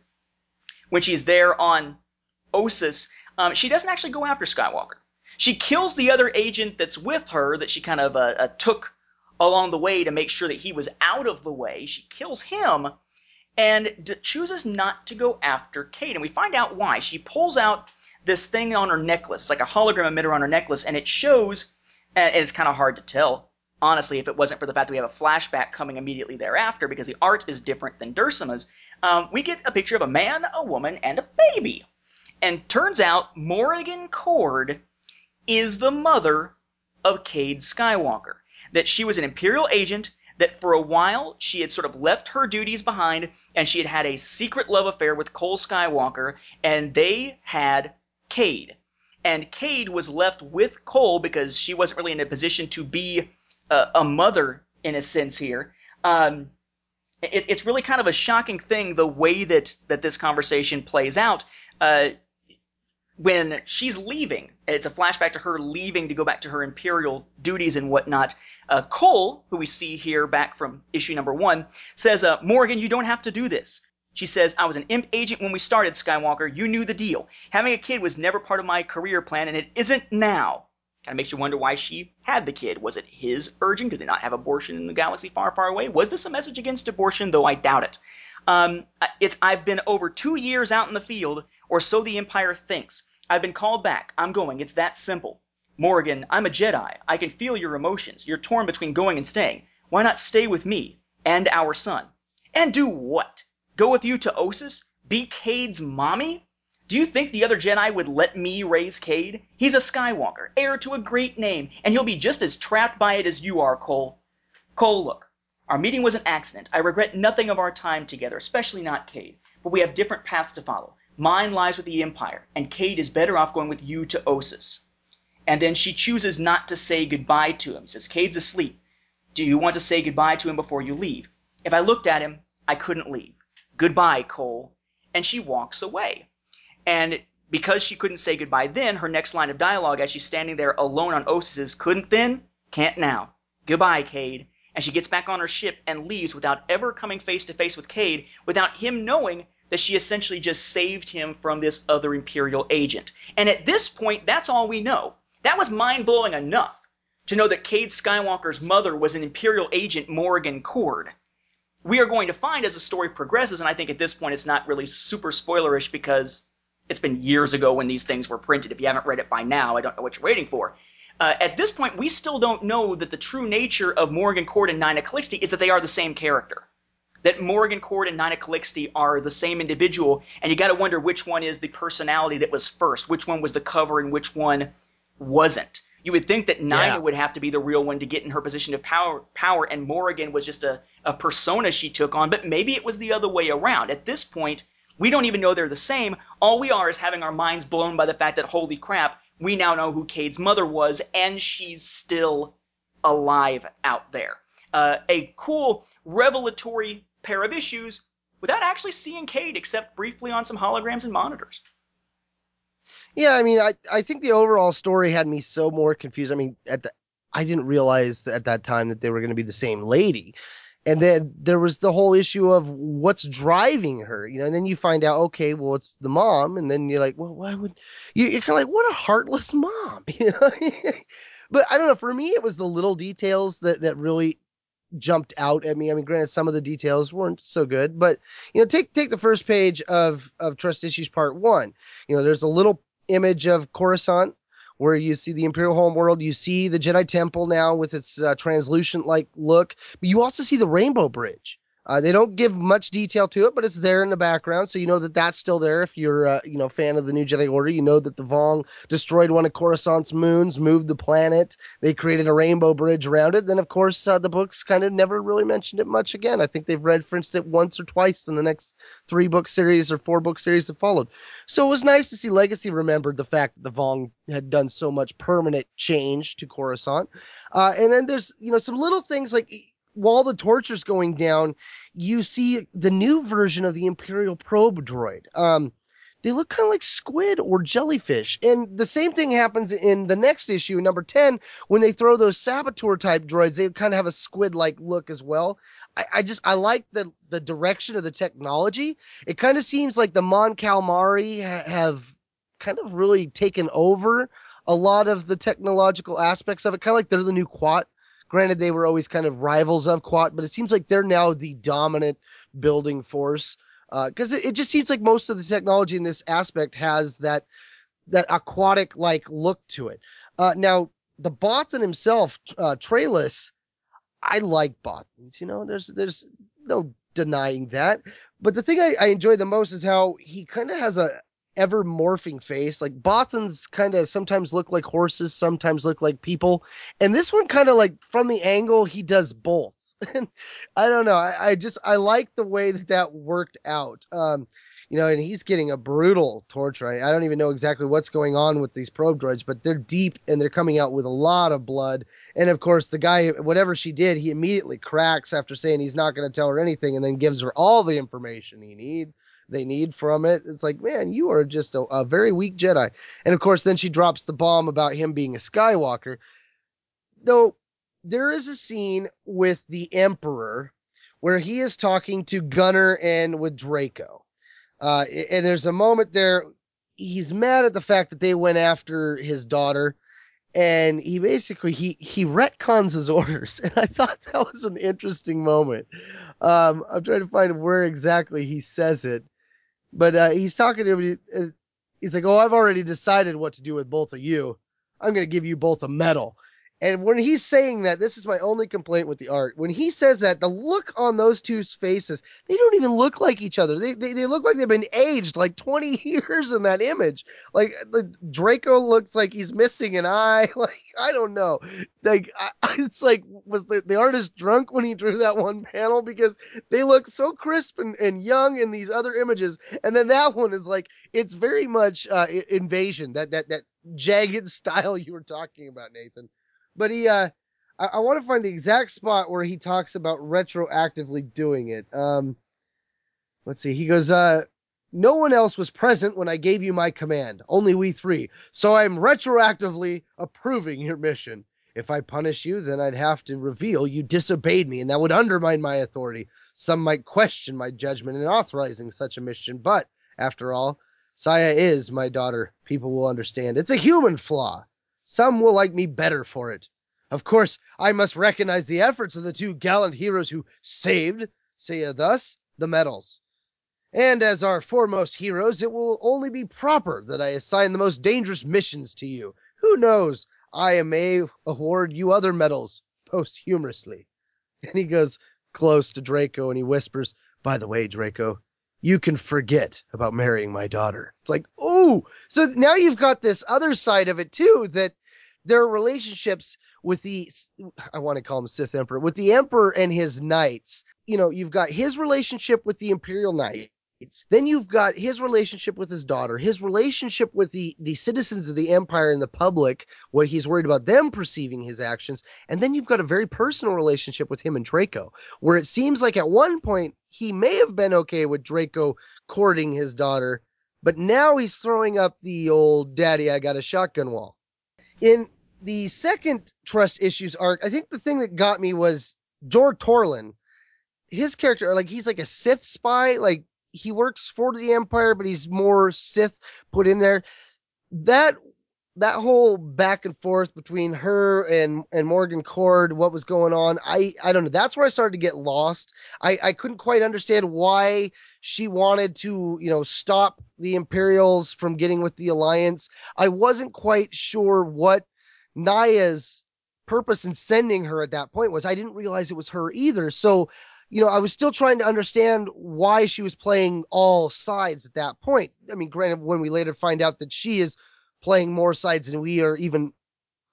when she's there on Ossus, um, she doesn't actually go after Skywalker. She kills the other agent that's with her that she kind of uh, uh, took along the way to make sure that he was out of the way. She kills him and d- chooses not to go after Cade. And we find out why. She pulls out this thing on her necklace. It's like a hologram emitter on her necklace, and it shows, and it's kind of hard to tell honestly, if it wasn't for the fact that we have a flashback coming immediately thereafter, because the art is different than Duursema's, um, we get a picture of a man, a woman, and a baby. And turns out Morrigan Cord is the mother of Cade Skywalker. That she was an Imperial agent, that for a while she had sort of left her duties behind, and she had had a secret love affair with Kol Skywalker, and they had Cade. And Cade was left with Kol because she wasn't really in a position to be a, a mother in a sense here. Um, it, it's really kind of a shocking thing the way that that this conversation plays out. Uh, when she's leaving, it's a flashback to her leaving to go back to her imperial duties and whatnot. Uh, Kol, who we see here back from issue number one, says, uh, Morgan, you don't have to do this. She says, I was an imp agent when we started, Skywalker. You knew the deal. Having a kid was never part of my career plan, and it isn't now. Kind of makes you wonder why she had the kid. Was it his urging? Did they not have abortion in the galaxy far, far away? Was this a message against abortion? Though I doubt it. Um, it's I've been over two years out in the field, or so the Empire thinks. I've been called back. I'm going. It's that simple. Morgan, I'm a Jedi. I can feel your emotions. You're torn between going and staying. Why not stay with me and our son? And do what? Go with you to Ossus? Be Cade's mommy? Do you think the other Jedi would let me raise Cade? He's a Skywalker, heir to a great name, and he'll be just as trapped by it as you are, Kol. Kol, look. Our meeting was an accident. I regret nothing of our time together, especially not Cade. But we have different paths to follow. Mine lies with the Empire, and Cade is better off going with you to Ossus. And then she chooses not to say goodbye to him. Says, Cade's asleep. Do you want to say goodbye to him before you leave? If I looked at him, I couldn't leave. Goodbye, Kol. And she walks away. And because she couldn't say goodbye then, her next line of dialogue as she's standing there alone on Ossus is, couldn't then, can't now. Goodbye, Cade. And she gets back on her ship and leaves without ever coming face to face with Cade, without him knowing that she essentially just saved him from this other Imperial agent. And at this point, that's all we know. That was mind blowing enough to know that Cade Skywalker's mother was an Imperial agent, Morrigan Cord. We are going to find as the story progresses, and I think at this point it's not really super spoilerish because it's been years ago when these things were printed. If you haven't read it by now, I don't know what you're waiting for. Uh, at this point, we still don't know that the true nature of Morgan Cord and Nyna Calixte is that they are the same character. That Morgan Cord and Nyna Calixte are the same individual, and you got to wonder which one is the personality that was first, which one was the cover, and which one wasn't. You would think that Nyna Yeah. would have to be the real one to get in her position of power, power, and Morrigan was just a, a persona she took on, but maybe it was the other way around. At this point, We don't even know they're the same. All we are is having our minds blown by the fact that holy crap, we now know who Cade's mother was, and she's still alive out there. Uh, a cool, revelatory pair of issues without actually seeing Cade except briefly on some holograms and monitors. Yeah, I mean, I, I think the overall story had me so more confused. I mean, at the I didn't realize at that time that they were going to be the same lady. And then there was the whole issue of what's driving her, you know, and then you find out, okay, well, it's the mom. And then you're like, well, why would you, you're kind of like, what a heartless mom, you know? but I don't know. For me, it was the little details that, that really jumped out at me. I mean, granted, some of the details weren't so good, but you know, take, take the first page of, of trust issues part one, you know, there's a little image of Coruscant where you see the Imperial homeworld, you see the Jedi Temple now with its uh, translucent like look, but you also see the Rainbow Bridge. Uh, they don't give much detail to it, but it's there in the background, so you know that that's still there. If you're, uh, you know, fan of the New Jedi Order, you know that the Vong destroyed one of Coruscant's moons, moved the planet. They created a rainbow bridge around it. Then, of course, uh, the books kind of never really mentioned it much again. I think they've referenced it once or twice in the next three book series or four book series that followed. So it was nice to see Legacy remembered the fact that the Vong had done so much permanent change to Coruscant. Uh, and then there's, you know, some little things like while the torture's going down, you see the new version of the Imperial probe droid. Um, they look kind of like squid or jellyfish. And the same thing happens in the next issue, number 10, when they throw those saboteur type droids, they kind of have a squid like look as well. I, I, just, I like the, the direction of the technology. It kind of seems like the Mon Calamari ha- have kind of really taken over a lot of the technological aspects of it, kind of like they're the new Kuat Granted, they were always kind of rivals of Kuat, but it seems like they're now the dominant building force because uh, it, it, just seems like most of the technology in this aspect has that that aquatic like look to it. Uh, now, the Bothan himself, uh, I like Bothans. You know, there's there's no denying that. But the thing I, I enjoy the most is how he kind of has a ever morphing face. Like Bothans kind of sometimes look like horses, sometimes look like people. And this one kind of like from the angle, he does both. I don't know. I, I, just, I like the way that that worked out. Um, you know, and he's getting a brutal torture. I, I don't even know exactly what's going on with these probe droids, but they're deep and they're coming out with a lot of blood. And of course, the guy, whatever she did, he immediately cracks after saying he's not going to tell her anything and then gives her all the information he needs they need from it. It's like, man, you are just a, a very weak Jedi. And of course, then she drops the bomb about him being a Skywalker. Though there is a scene with the Emperor where he is talking to Ganner and with Draco. Uh, and there's a moment there, he's mad at the fact that they went after his daughter and he basically he he retcons his orders and i thought that was an interesting moment um, i'm trying to find where exactly he says it but uh, he's talking to him. Uh, he's like, "Oh, I've already decided what to do with both of you. I'm going to give you both a medal." And when he's saying that, this is my only complaint with the art. When he says that, the look on those two's faces, they don't even look like each other. They, they, they look like they've been aged like 20 years in that image. Like, Draco looks like he's missing an eye. Like, I don't know. Like, I, it's like, was the, the artist drunk when he drew that one panel? Because they look so crisp and, and young in these other images. And then that one is like, it's very much uh, invasion, that, that, that jagged style you were talking about, Nathan. But he, uh, I, I want to find the exact spot where he talks about retroactively doing it. Um, let's see. He goes, uh, no one else was present when I gave you my command, only we three. So I'm retroactively approving your mission. If I punish you, then I'd have to reveal you disobeyed me, and that would undermine my authority. Some might question my judgment in authorizing such a mission, but after all, Sia is my daughter. People will understand. It's a human flaw. Some will like me better for it. Of course, I must recognize the efforts of the two gallant heroes who saved, say thus, the medals. And as our foremost heroes, it will only be proper that I assign the most dangerous missions to you. Who knows? I may award you other medals posthumously. And he goes close to Draco and he whispers, By the way, Draco, you can forget about marrying my daughter. It's like, oh, so now you've got this other side of it too that there are relationships with the I want to call him Sith Emperor with the Emperor and his knights. You know, you've got his relationship with the Imperial Knight. Then you've got his relationship with his daughter, his relationship with the the citizens of the empire and the public, what he's worried about them perceiving his actions, and then you've got a very personal relationship with him and Draco, where it seems like at one point he may have been okay with Draco courting his daughter, but now he's throwing up the old daddy I got a shotgun wall. In the second trust issues arc, I think the thing that got me was Jor Torlin. His character, like he's like a Sith spy, like he works for the Empire, but he's more Sith put in there. That that whole back and forth between her and and Morgan Cord, what was going on, I I don't know. That's where I started to get lost. I I couldn't quite understand why she wanted to you know stop the Imperials from getting with the Alliance. I wasn't quite sure what Naya's purpose in sending her at that point was. I didn't realize it was her either. So you know, I was still trying to understand why she was playing all sides at that point. I mean, granted, when we later find out that she is playing more sides than we are even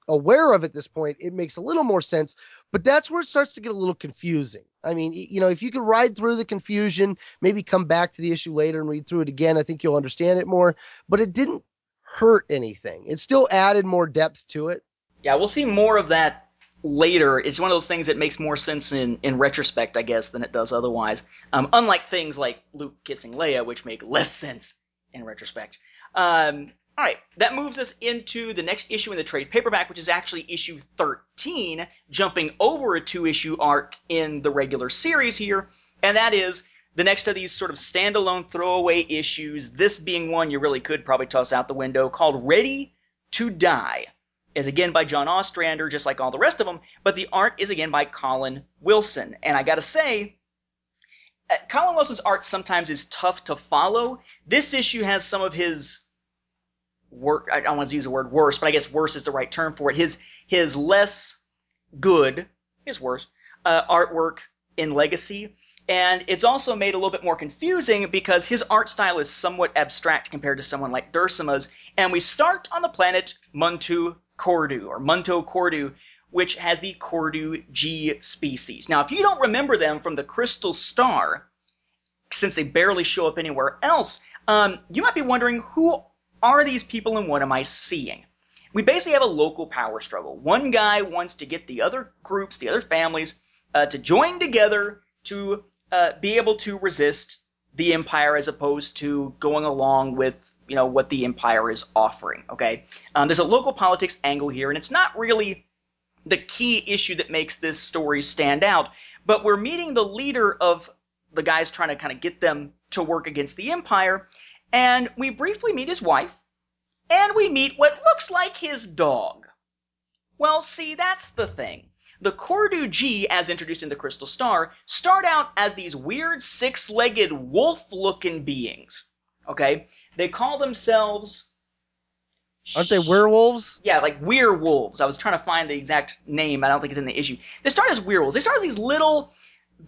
aware of at this point, it makes a little more sense. But that's where it starts to get a little confusing. I mean, you know, if you could ride through the confusion, maybe come back to the issue later and read through it again, I think you'll understand it more. But it didn't hurt anything. It still added more depth to it. Yeah, we'll see more of that later. It's one of those things that makes more sense in, in retrospect, I guess, than it does otherwise. Um, unlike things like Luke kissing Leia, which make less sense in retrospect. Um, all right, that moves us into the next issue in the trade paperback, which is actually issue 13, jumping over a two issue arc in the regular series here, and that is the next of these sort of standalone throwaway issues, this being one you really could probably toss out the window, called Ready to Die is again by John Ostrander, just like all the rest of them, but the art is again by Colin Wilson. And I gotta say, uh, Colin Wilson's art sometimes is tough to follow. This issue has some of his work. I don't want to use the word worse, but I guess worse is the right term for it. His his less good, his worse uh, artwork in Legacy, and it's also made a little bit more confusing because his art style is somewhat abstract compared to someone like Duursema's. And we start on the planet Muntu Cordu or Munto Cordu, which has the Cordu G species. Now, if you don't remember them from the Crystal Star, since they barely show up anywhere else, um, you might be wondering who are these people and what am I seeing? We basically have a local power struggle. One guy wants to get the other groups, the other families, uh, to join together to uh, be able to resist the empire as opposed to going along with you know what the empire is offering. Okay, um, there's a local politics angle here, and it's not really the key issue that makes this story stand out. But we're meeting the leader of the guys trying to kind of get them to work against the empire, and we briefly meet his wife, and we meet what looks like his dog. Well, see, that's the thing. The Cordu G, as introduced in the Crystal Star, start out as these weird six legged wolf looking beings. Okay? They call themselves. Aren't they werewolves? Yeah, like werewolves. I was trying to find the exact name. I don't think it's in the issue. They start as werewolves. They start as these little,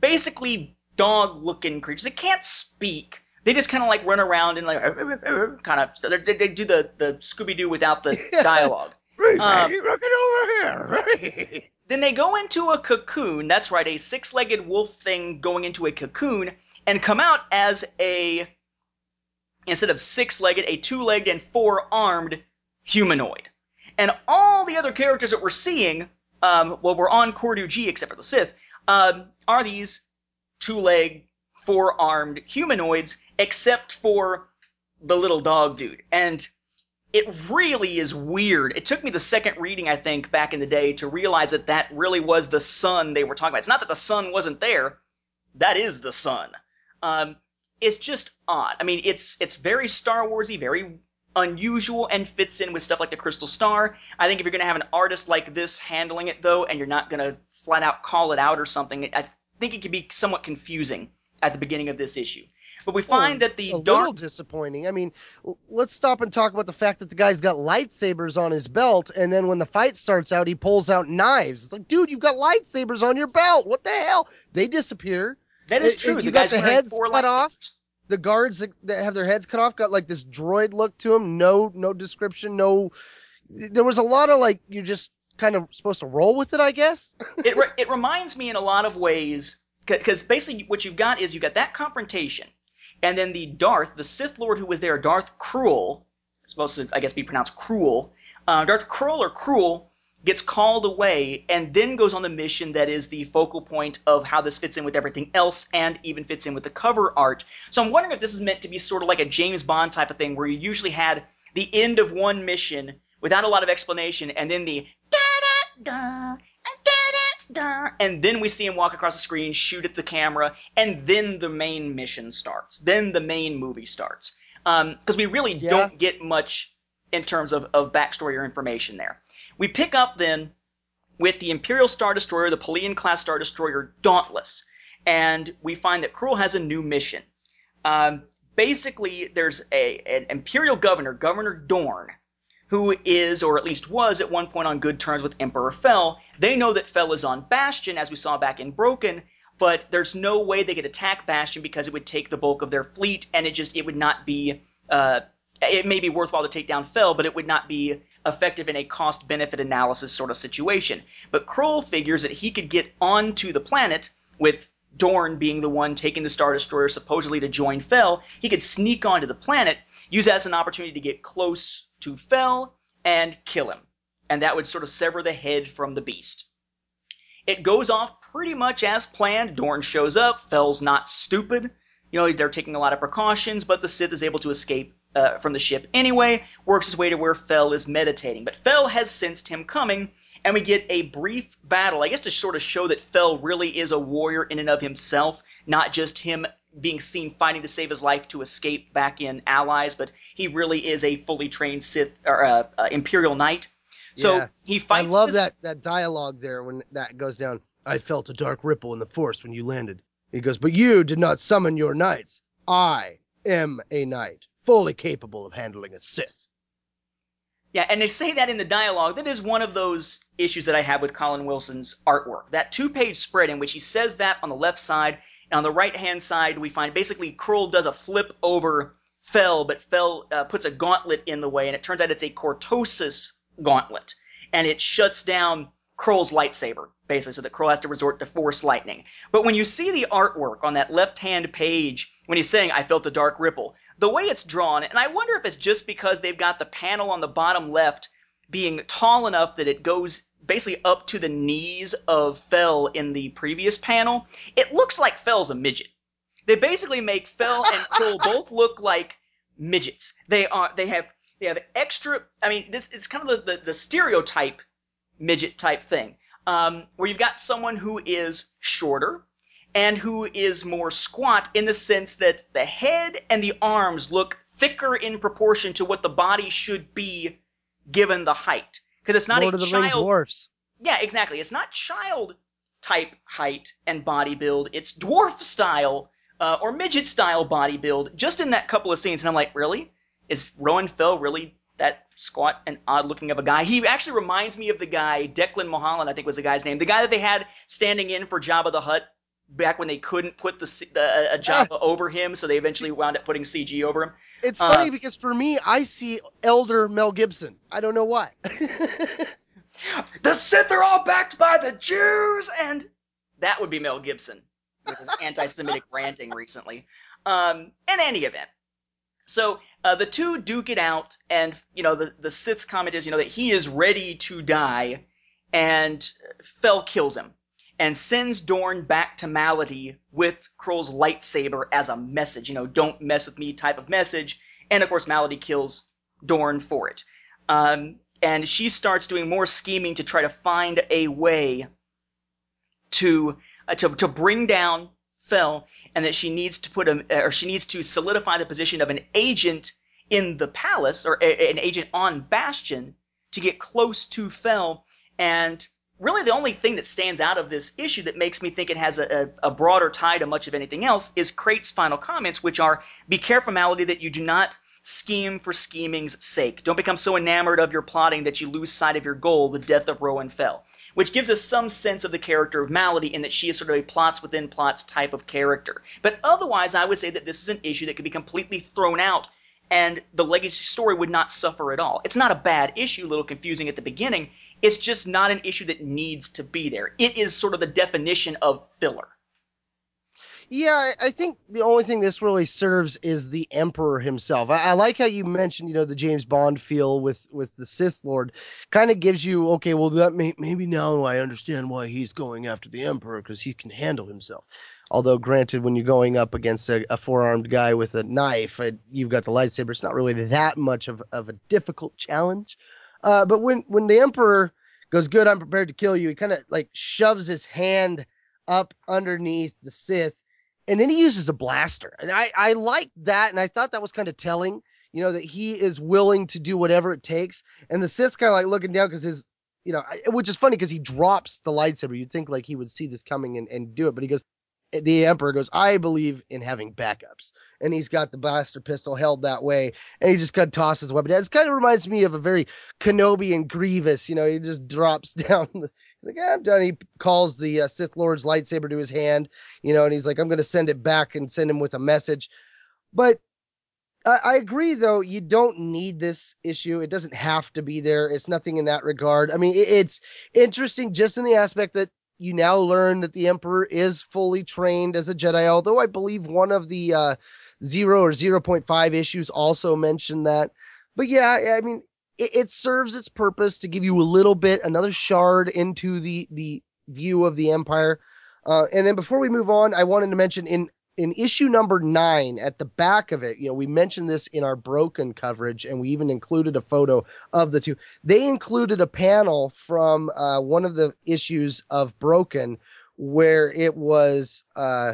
basically dog looking creatures. They can't speak. They just kind of like run around and like kind of. They, they do the, the Scooby Doo without the dialogue. um, looking over here. Then they go into a cocoon. That's right, a six legged wolf thing going into a cocoon and come out as a, instead of six legged, a two legged and four armed humanoid. And all the other characters that we're seeing, um, well, we're on Cordu G except for the Sith, um, are these two legged, four armed humanoids, except for the little dog dude. And it really is weird. It took me the second reading, I think, back in the day to realize that that really was the sun they were talking about. It's not that the sun wasn't there. That is the sun. Um, it's just odd. I mean, it's it's very Star Warsy, very unusual, and fits in with stuff like the Crystal Star. I think if you're going to have an artist like this handling it, though, and you're not going to flat out call it out or something, I think it could be somewhat confusing at the beginning of this issue. But we oh, find Oh, that the a dark little disappointing. I mean, let's stop and talk about the fact that the guy's got lightsabers on his belt, and then when the fight starts out, he pulls out knives. It's like, dude, you've got lightsabers on your belt. What the hell? They disappear. that is eh, eh, true. it- the you got the heads cut off? The guards that, that have their heads cut off got like this droid look to them. No, no description. No, there was a lot of like you're just kind of supposed to roll with it, I guess. it, re- it reminds me in a lot of ways because basically what you've got is you've got that confrontation and then the Darth, the Sith Lord who was there, Darth Cruel, supposed to I guess be pronounced Cruel, uh, Darth Cruel or Cruel gets called away and then goes on the mission that is the focal point of how this fits in with everything else and even fits in with the cover art. So I'm wondering if this is meant to be sort of like a James Bond type of thing where you usually had the end of one mission without a lot of explanation and then the and then we see him walk across the screen, shoot at the camera, and then the main mission starts. Then the main movie starts. Because um, we really Yeah. don't get much in terms of, of backstory or information there. We pick up then with the Imperial Star Destroyer, the Pellaeon class Star Destroyer Dauntless, and we find that Cruel has a new mission. Um, basically, there's a an Imperial governor, Governor Dorn, who is, or at least was, at one point on good terms with Emperor Fel. They know that Fel is on Bastion, as we saw back in Broken, but there's no way they could attack Bastion because it would take the bulk of their fleet, and it just it would not be. Uh, it may be worthwhile to take down Fel, but it would not be effective in a cost benefit analysis sort of situation. But Krull figures that he could get onto the planet with Dorn being the one taking the Star Destroyer supposedly to join Fel. He could sneak onto the planet, use that as an opportunity to get close to Fel and kill him. And that would sort of sever the head from the beast. It goes off pretty much as planned. Dorn shows up. Fel's not stupid. You know, they're taking a lot of precautions, but the Sith is able to escape uh, from the ship anyway, works his way to where Fel is meditating. But Fel has sensed him coming, and we get a brief battle, I guess to sort of show that Fel really is a warrior in and of himself, not just him being seen fighting to save his life to escape back in Allies, but he really is a fully trained Sith or uh, uh, Imperial Knight. So Yeah. he fights. I love this- that that dialogue there when that goes down. I felt a dark ripple in the force when you landed. He goes, but you did not summon your knights. I am a knight, fully capable of handling a Sith. Yeah, and they say that in the dialogue. That is one of those issues that I have with Colin Wilson's artwork. That two page spread in which he says that on the left side, and on the right hand side, we find basically Krull does a flip over Fel, but Fel uh, puts a gauntlet in the way, and it turns out it's a Cortosis gauntlet. And it shuts down Krull's lightsaber, basically, so that Krull has to resort to Force Lightning. But when you see the artwork on that left hand page, when he's saying, I felt a dark ripple, the way it's drawn, and I wonder if it's just because they've got the panel on the bottom left being tall enough that it goes basically up to the knees of Fel in the previous panel. It looks like Fel's a midget. They basically make Fel and Krull both look like midgets. They are they have they have extra I mean this it's kind of the, the, the stereotype midget type thing. Um, where you've got someone who is shorter and who is more squat in the sense that the head and the arms look thicker in proportion to what the body should be given the height. Because it's not Lord a child dwarfs. yeah, exactly. It's not child type height and body build. It's dwarf style uh, or midget style body build just in that couple of scenes. And I'm like, really? Is Roan Fel really that squat and odd looking of a guy? He actually reminds me of the guy, Declan Mulholland, I think was the guy's name. The guy that they had standing in for Jabba the Hutt back when they couldn't put the, the a Jabba over him, so they eventually wound up putting CG over him. It's Uh, funny because for me, I see elder Mel Gibson. I don't know why. the Sith are all backed by the Jews, and that would be Mel Gibson with his anti-Semitic ranting recently. Um, in any event, so uh, the two duke it out, and you know the the Sith's comment is you know that he is ready to die, and Fel kills him and sends Dorn back to Maladi with Krull's lightsaber as a message. You know, don't mess with me type of message. And of course, Maladi kills Dorn for it. Um, and she starts doing more scheming to try to find a way to uh, to to bring down Fel, and that she needs to put a or she needs to solidify the position of an agent in the palace or a, an agent on Bastion to get close to Fel. And really, the only thing that stands out of this issue that makes me think it has a, a, broader tie to much of anything else is Krayt's final comments, which are: "Be careful, Maladi, that you do not." Scheme for scheming's sake. Don't become so enamored of your plotting that you lose sight of your goal, the death of Roan Fel which gives us some sense of the character of Maladi in that she is sort of a plots within plots type of character. But otherwise, I would say that this is an issue that could be completely thrown out and the legacy story would not suffer at all. It's not a bad issue, a little confusing at the beginning. It's just not an issue that needs to be there. It is sort of the definition of filler. Yeah, I- think the only thing this really serves is the Emperor himself. I, I like how you mentioned, you know, the James Bond feel with with the Sith Lord. Kind of gives you, okay, well, that may, maybe now I understand why he's going after the Emperor because he can handle himself. Although, granted, when you're going up against a, a four armed guy with a knife, uh, you've got the lightsaber. It's not really that much of, of a difficult challenge. Uh, but when when the Emperor goes, "Good, I'm prepared to kill you," he kind of like shoves his hand up underneath the Sith and then he uses a blaster. And I, I like that. And I thought that was kind of telling, you know, that he is willing to do whatever it takes. And the Sith's kind of like looking down because his, you know, which is funny because he drops the lightsaber. You'd think like he would see this coming and, and do it. But he goes, the Emperor goes, I believe in having backups. And he's got the blaster pistol held that way. And he just kind of tosses the weapon. It kind of reminds me of a very Kenobi and Grievous. You know, he just drops down. He's like, "Ah, I'm done. He calls the uh, Sith Lord's lightsaber to his hand you know, and he's like, I'm going to send it back and send him with a message. But I, I agree, though, you don't need this issue. It doesn't have to be there. It's nothing in that regard. I mean, it, it's interesting just in the aspect that you now learn that the Emperor is fully trained as a Jedi, although I believe one of the uh, zero or 0.5 issues also mentioned that. But yeah, I mean, it, it serves its purpose to give you a little bit, another shard into the, the view of the Empire. Uh, and then before we move on, I wanted to mention in in issue number nine at the back of it, you know, we mentioned this in our broken coverage, and we even included a photo of the two. They included a panel from uh, one of the issues of Broken where it was uh,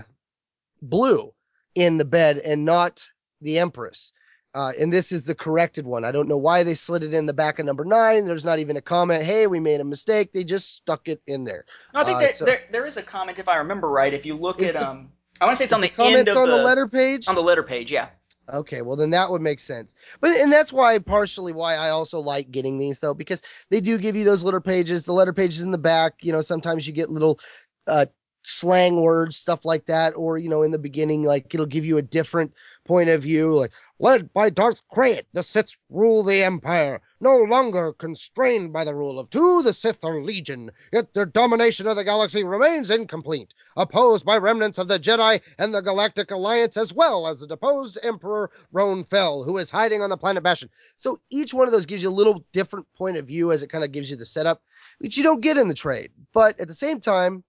blue in the bed and not the Empress. Uh, and this is the corrected one. I don't know why they slid it in the back of number nine. There's not even a comment. Hey, we made a mistake. They just stuck it in there. No, I think Uh, there, so- there there is a comment if I remember right. If you look at the- um, I want to say it's on the, end comments on the, the letter page. on the letter page. Yeah. Okay, well then that would make sense. But and that's why partially why I also like getting these though because they do give you those letter pages. The letter pages in the back, you know, sometimes you get little uh slang words, stuff like that, or you know, in the beginning, like it'll give you a different point of view, like led by Darth Krayt, the Sith rule the Empire, no longer constrained by the rule of two, the Sith are legion, yet their domination of the galaxy remains incomplete opposed by remnants of the Jedi and the Galactic Alliance, as well as the deposed Emperor Roan Fel, who is hiding on the planet Bastion. So each one of those gives you a little different point of view as it kind of gives you the setup, which you don't get in the trade. But at the same time,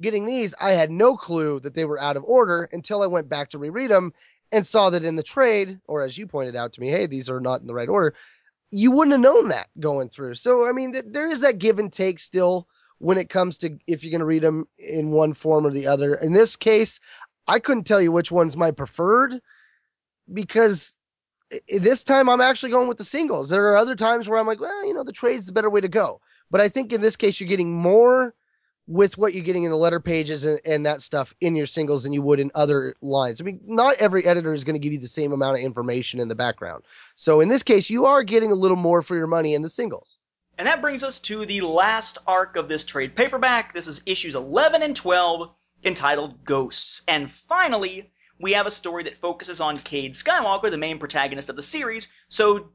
getting these, I had no clue that they were out of order until I went back to reread them and saw that in the trade, or as you pointed out to me, hey, these are not in the right order. You wouldn't have known that going through. So, I mean, th- there is that give and take still when it comes to if you're going to read them in one form or the other. In this case, I couldn't tell you which one's my preferred because this time I'm actually going with the singles. There are other times where I'm like, well, you know, the trade's the better way to go. But I think in this case, you're getting more with what you're getting in the letter pages and, and that stuff in your singles than you would in other lines. I mean, not every editor is going to give you the same amount of information in the background. So in this case, you are getting a little more for your money in the singles. And that brings us to the last arc of this trade paperback. This is issues 11 and 12, entitled Ghosts. And finally, we have a story that focuses on Cade Skywalker, the main protagonist of the series. So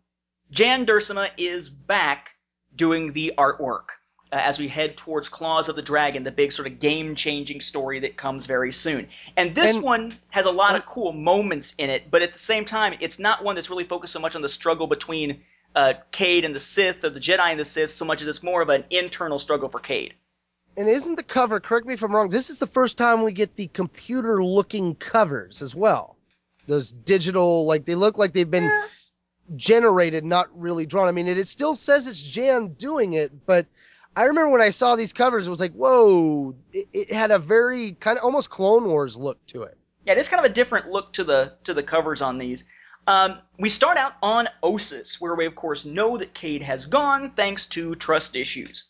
Jan Duursema is back doing the artwork uh, as we head towards Claws of the Dragon, the big sort of game-changing story that comes very soon. And this And- one has a lot of cool moments in it, but at the same time, it's not one that's really focused so much on the struggle between uh, Cade and the Sith, or the Jedi and the Sith, so much as it's more of an internal struggle for Cade. And isn't the cover, correct me if I'm wrong, this is the first time we get the computer looking covers as well. Those digital, like they look like they've been generated, not really drawn. I mean, it, it still says it's Jan doing it, but I remember when I saw these covers, it was like, whoa, it, it had a very kind of almost Clone Wars look to it. Yeah, it is kind of a different look to the to the covers on these. Um, we start out on Ossus, where we of course know that Cade has gone thanks to trust issues.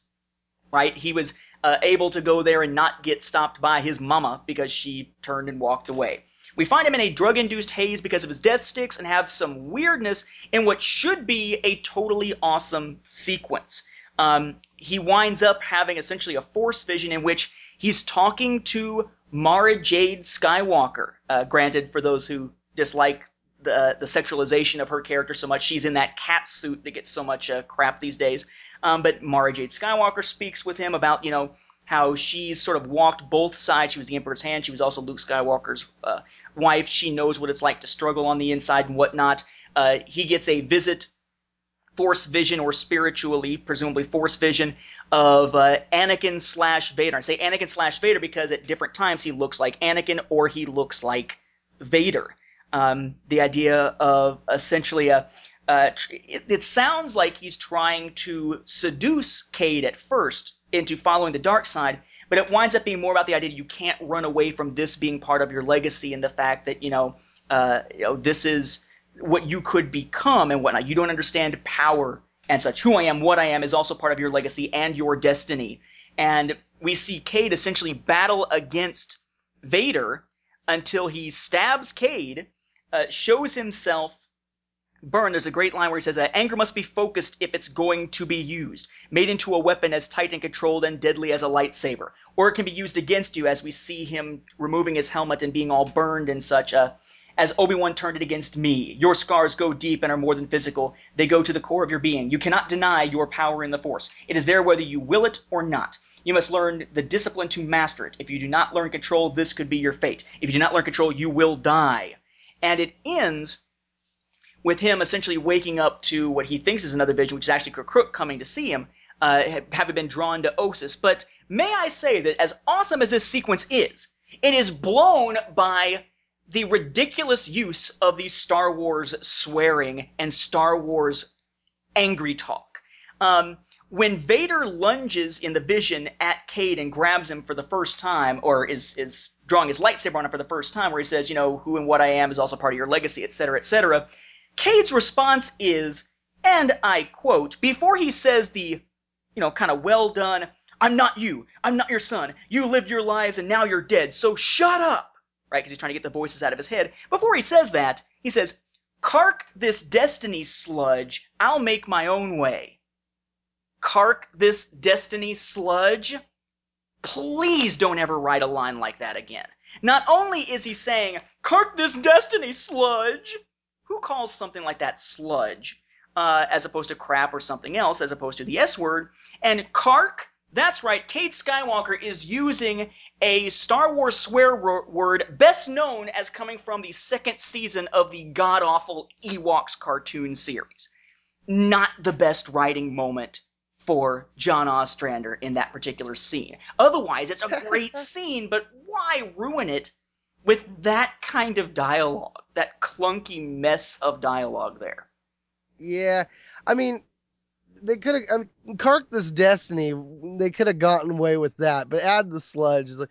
Right? He was uh, able to go there and not get stopped by his mama because she turned and walked away. We find him in a drug-induced haze because of his death sticks and have some weirdness in what should be a totally awesome sequence. Um, he winds up having essentially a force vision in which he's talking to Mara Jade Skywalker. Uh, granted, for those who dislike the the sexualization of her character so much, she's in that cat suit that gets so much uh, crap these days. Um, but Mara Jade Skywalker speaks with him about you know how she sort of walked both sides. She was the Emperor's hand. She was also Luke Skywalker's uh, wife. She knows what it's like to struggle on the inside and whatnot. Uh, he gets a visit, force vision or spiritually, presumably force vision of uh, Anakin slash Vader. I say Anakin slash Vader because at different times he looks like Anakin or he looks like Vader. Um, the idea of essentially a uh, it, it, sounds like he's trying to seduce Cade at first into following the dark side, but it winds up being more about the idea you can't run away from this being part of your legacy and the fact that you know, uh, you know this is what you could become and whatnot. You don't understand power and such. Who I am, what I am, is also part of your legacy and your destiny. And we see Cade essentially battle against Vader until he stabs Cade, uh, shows himself Burn, there's a great line where he says that anger must be focused if it's going to be used, made into a weapon as tight and controlled and deadly as a lightsaber. Or it can be used against you as we see him removing his helmet and being all burned and such. Uh, as Obi-Wan turned it against me. Your scars go deep and are more than physical. They go to the core of your being. You cannot deny your power in the Force. It is there whether you will it or not. You must learn the discipline to master it. If you do not learn control, this could be your fate. If you do not learn control, you will die. And it ends with him essentially waking up to what he thinks is another vision, which is actually K'Kruhk coming to see him, uh, having been drawn to Ossus. But may I say that as awesome as this sequence is, it is blown by the ridiculous use of the Star Wars swearing and Star Wars angry talk. Um, when Vader lunges in the vision at Cade and grabs him for the first time, or is is drawing his lightsaber on him for the first time, where he says, you know, who and what I am is also part of your legacy, etc., etc., Cade's response is, and I quote, before he says the, you know, kind of well done, I'm not you, I'm not your son, you lived your lives and now you're dead, so shut up, right? Because he's trying to get the voices out of his head. Before he says that, he says, Kark this destiny sludge, I'll make my own way. Kark this destiny sludge? Please don't ever write a line like that again. Not only is he saying, Kark this destiny sludge, who calls something like that sludge uh, as opposed to crap or something else as opposed to the S word? And Kark, that's right, Cade Skywalker is using a Star Wars swear word best known as coming from the second season of the god awful Ewoks cartoon series. Not the best writing moment for John Ostrander in that particular scene. Otherwise, it's a great scene, but why ruin it with that kind of dialogue, that clunky mess of dialogue there. Yeah, I mean, they could have I mean, Kark this Destiny. They could have gotten away with that, but add the sludge is like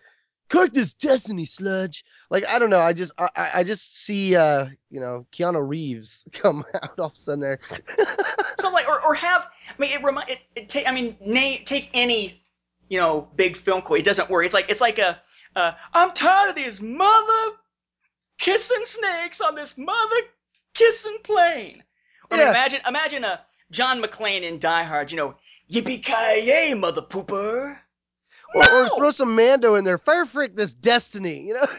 Kark this Destiny sludge. Like I don't know. I just I, I just see uh you know Keanu Reeves come out all of a sudden there. so like or, or have I mean it remind it, it take I mean na- take any you know big film quote. It doesn't work. It's like it's like a uh, I'm tired of these mother kissing snakes on this mother kissing plane. Or yeah. imagine, imagine a John McClane in Die Hard. You know, yippee ki yay, mother pooper. Or, no! or, throw some Mando in there. Fire freak this destiny. You know.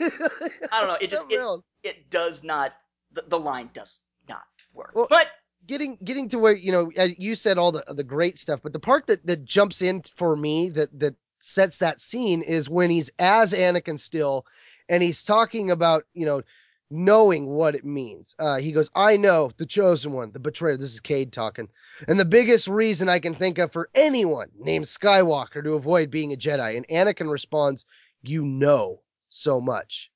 I don't know. It just it, it does not. The, the line does not work. Well, but getting getting to where you know you said all the the great stuff, but the part that that jumps in for me that that sets that scene is when he's as Anakin still, and he's talking about you know knowing what it means. Uh, he goes, "I know the chosen one, the betrayer." This is Cade talking, and the biggest reason I can think of for anyone named Skywalker to avoid being a Jedi. And Anakin responds, "You know so much,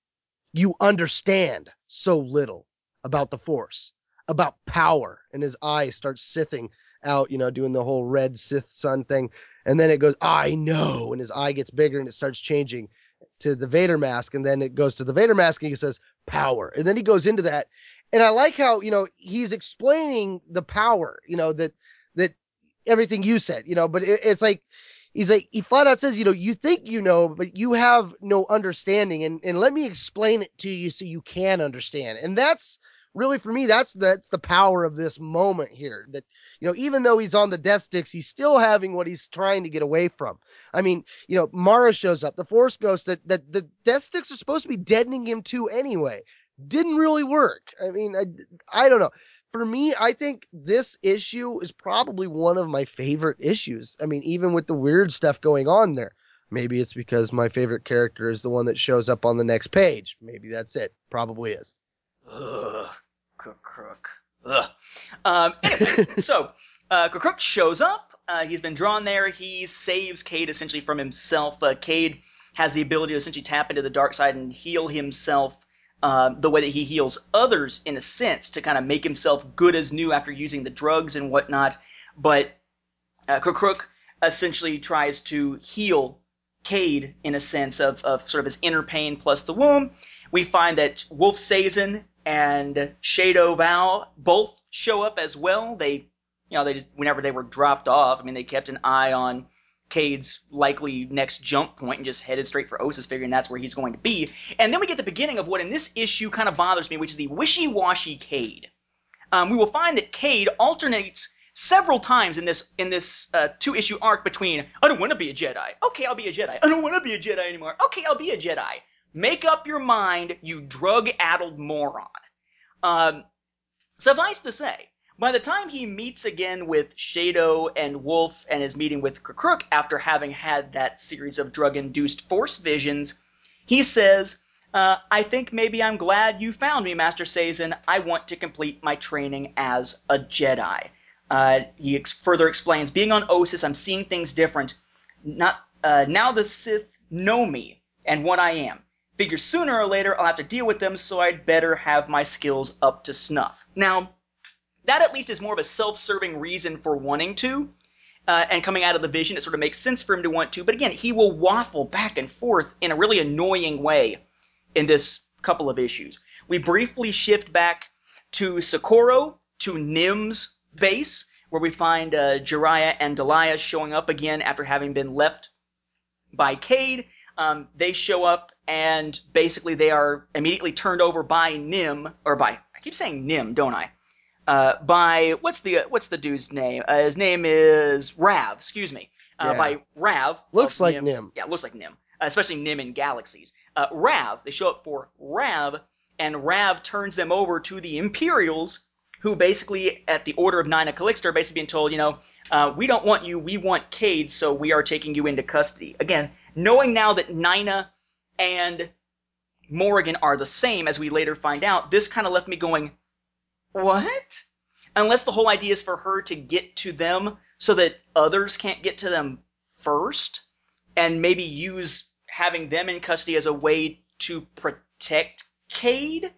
you understand so little about the Force." About power, and his eyes start sithing out, you know, doing the whole red Sith sun thing. And then it goes, I know. And his eye gets bigger and it starts changing to the Vader mask. And then it goes to the Vader mask and he says, power. And then he goes into that. And I like how, you know, he's explaining the power, you know, that, that everything you said, you know, but it, it's like, he's like, he flat out says, you know, you think you know, but you have no understanding. And, and let me explain it to you so you can understand. And that's, really for me that's that's the power of this moment here that you know even though he's on the death sticks he's still having what he's trying to get away from i mean you know mara shows up the force ghost that that the death sticks are supposed to be deadening him too anyway didn't really work i mean i i don't know for me i think this issue is probably one of my favorite issues i mean even with the weird stuff going on there Maybe it's because my favorite character is the one that shows up on the next page. Maybe that's it. Probably is. Ugh. K'Kruhk, crook. Ugh. Um, anyway, so uh, K'Kruhk shows up. Uh, he's been drawn there. He saves Cade essentially from himself. Uh, Cade has the ability to essentially tap into the dark side and heal himself uh, the way that he heals others, in a sense, to kind of make himself good as new after using the drugs and whatnot. But uh, K'Kruhk essentially tries to heal Cade in a sense of, of sort of his inner pain plus the womb. We find that Wolf Sazen and Shado Vao both show up as well. They, you know, they just, whenever they were dropped off, I mean, they kept an eye on Cade's likely next jump point and just headed straight for Ossus, figuring that's where he's going to be. And then we get the beginning of what in this issue kind of bothers me, which is the wishy-washy Cade. Um, we will find that Cade alternates several times in this in this uh, two issue arc between I don't want to be a Jedi. Okay, I'll be a Jedi. I don't want to be a Jedi anymore. Okay, I'll be a Jedi. Make up your mind, you drug-addled moron. Um, suffice to say, by the time he meets again with Shado and Wolf and is meeting with K'Kruhk after having had that series of drug-induced force visions, he says, uh, I think maybe I'm glad you found me, Master Sazen. I want to complete my training as a Jedi. Uh, he ex- further explains, being on Ossus, I'm seeing things different. Not uh, now the Sith know me and what I am. Figure sooner or later I'll have to deal with them, so I'd better have my skills up to snuff. Now, that at least is more of a self-serving reason for wanting to. Uh, and coming out of the vision, it sort of makes sense for him to want to. But again, he will waffle back and forth in a really annoying way in this couple of issues. We briefly shift back to Socorro, to Nim's base, where we find uh, Jariah and Deliah showing up again after having been left by Cade. Um, they show up and basically they are immediately turned over by Nim, or by I keep saying Nim, don't I? Uh, by what's the what's the dude's name? Uh, his name is Rav. Excuse me. Uh, Yeah. By Rav. Looks like Nim's- Nim. Yeah, looks like Nim. Uh, especially Nim in Galaxies. Uh, Rav. They show up for Rav, and Rav turns them over to the Imperials, who basically, at the order of Nyna Calixte, are basically being told, you know, uh, we don't want you, we want Cade, so we are taking you into custody. Again, knowing now that Nyna and Morrigan are the same, as we later find out, this kind of left me going, what? Unless the whole idea is for her to get to them so that others can't get to them first, and maybe use having them in custody as a way to protect Cade?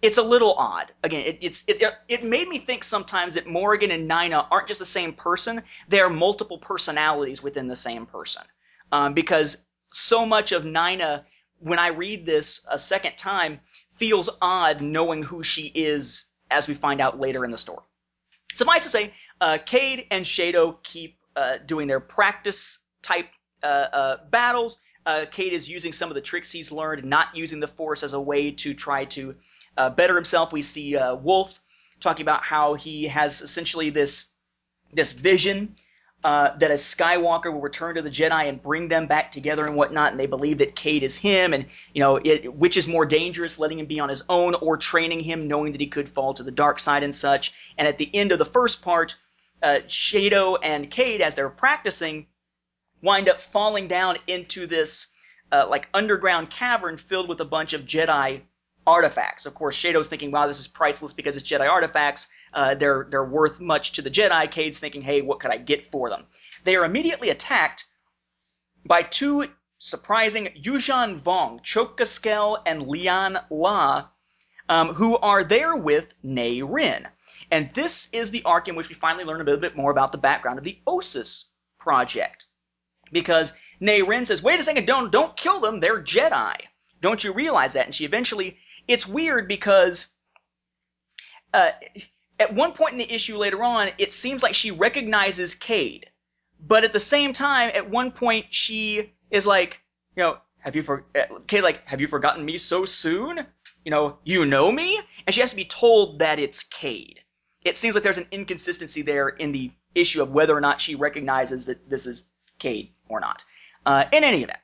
It's a little odd. Again, it, it's it, it made me think sometimes that Morgan and Nyna aren't just the same person; they are multiple personalities within the same person. Um, because so much of Nyna, when I read this a second time, feels odd knowing who she is as we find out later in the story. Suffice to say, uh, Cade and Shado keep uh, doing their practice type uh, uh, battles. Uh, Cade is using some of the tricks he's learned, not using the Force as a way to try to uh, better himself. We see Wolf talking about how he has essentially this this vision uh, that a Skywalker will return to the Jedi and bring them back together and whatnot, and they believe that Cade is him, and you know, it, which is more dangerous, letting him be on his own or training him, knowing that he could fall to the dark side and such. And at the end of the first part, uh, Shado and Cade, as they're practicing, wind up falling down into this uh, like underground cavern filled with a bunch of Jedi artifacts. Of course, Shado's thinking, "Wow, this is priceless because it's Jedi artifacts. Uh, they're they're worth much to the Jedi." Cade's thinking, "Hey, what could I get for them?" They are immediately attacked by two surprising Yuuzhan Vong, Chokaskel and Lian La, um, who are there with Nei Rin. And this is the arc in which we finally learn a little bit more about the background of the Ossus project. Because Nei Rin says, wait a second, don't, don't kill them, they're Jedi. Don't you realize that? And she eventually, it's weird because uh, at one point in the issue later on, it seems like she recognizes Cade. But at the same time, at one point, she is like, you know, have you for uh, Cade's like, have you forgotten me so soon? You know, you know me? And she has to be told that it's Cade. It seems like there's an inconsistency there in the issue of whether or not she recognizes that this is Cade or not. Uh, in any event,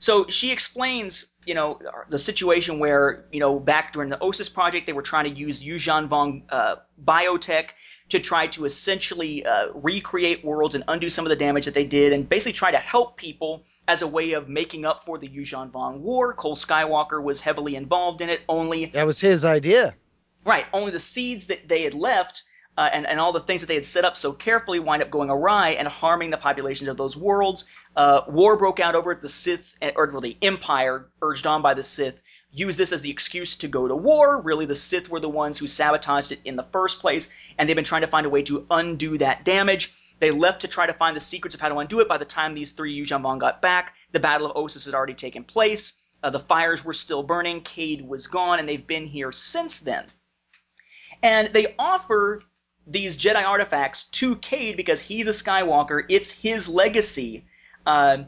so she explains, you know, the situation where, you know, back during the Ossus project, they were trying to use Yuuzhan Vong uh, biotech to try to essentially uh, recreate worlds and undo some of the damage that they did, and basically try to help people as a way of making up for the Yuuzhan Vong War. Kol Skywalker was heavily involved in it. Only That was his idea. Right. Only the seeds that they had left uh, and, and all the things that they had set up so carefully wind up going awry and harming the populations of those worlds. Uh, war broke out over it. The Sith, or well, the Empire, urged on by the Sith, used this as the excuse to go to war. Really, the Sith were the ones who sabotaged it in the first place, and they've been trying to find a way to undo that damage. They left to try to find the secrets of how to undo it. By the time these three Yuuzhan got back, the Battle of Ossus had already taken place. Uh, the fires were still burning. Cade was gone, and they've been here since then. And they offer these Jedi artifacts to Cade because he's a Skywalker. It's his legacy. Uh,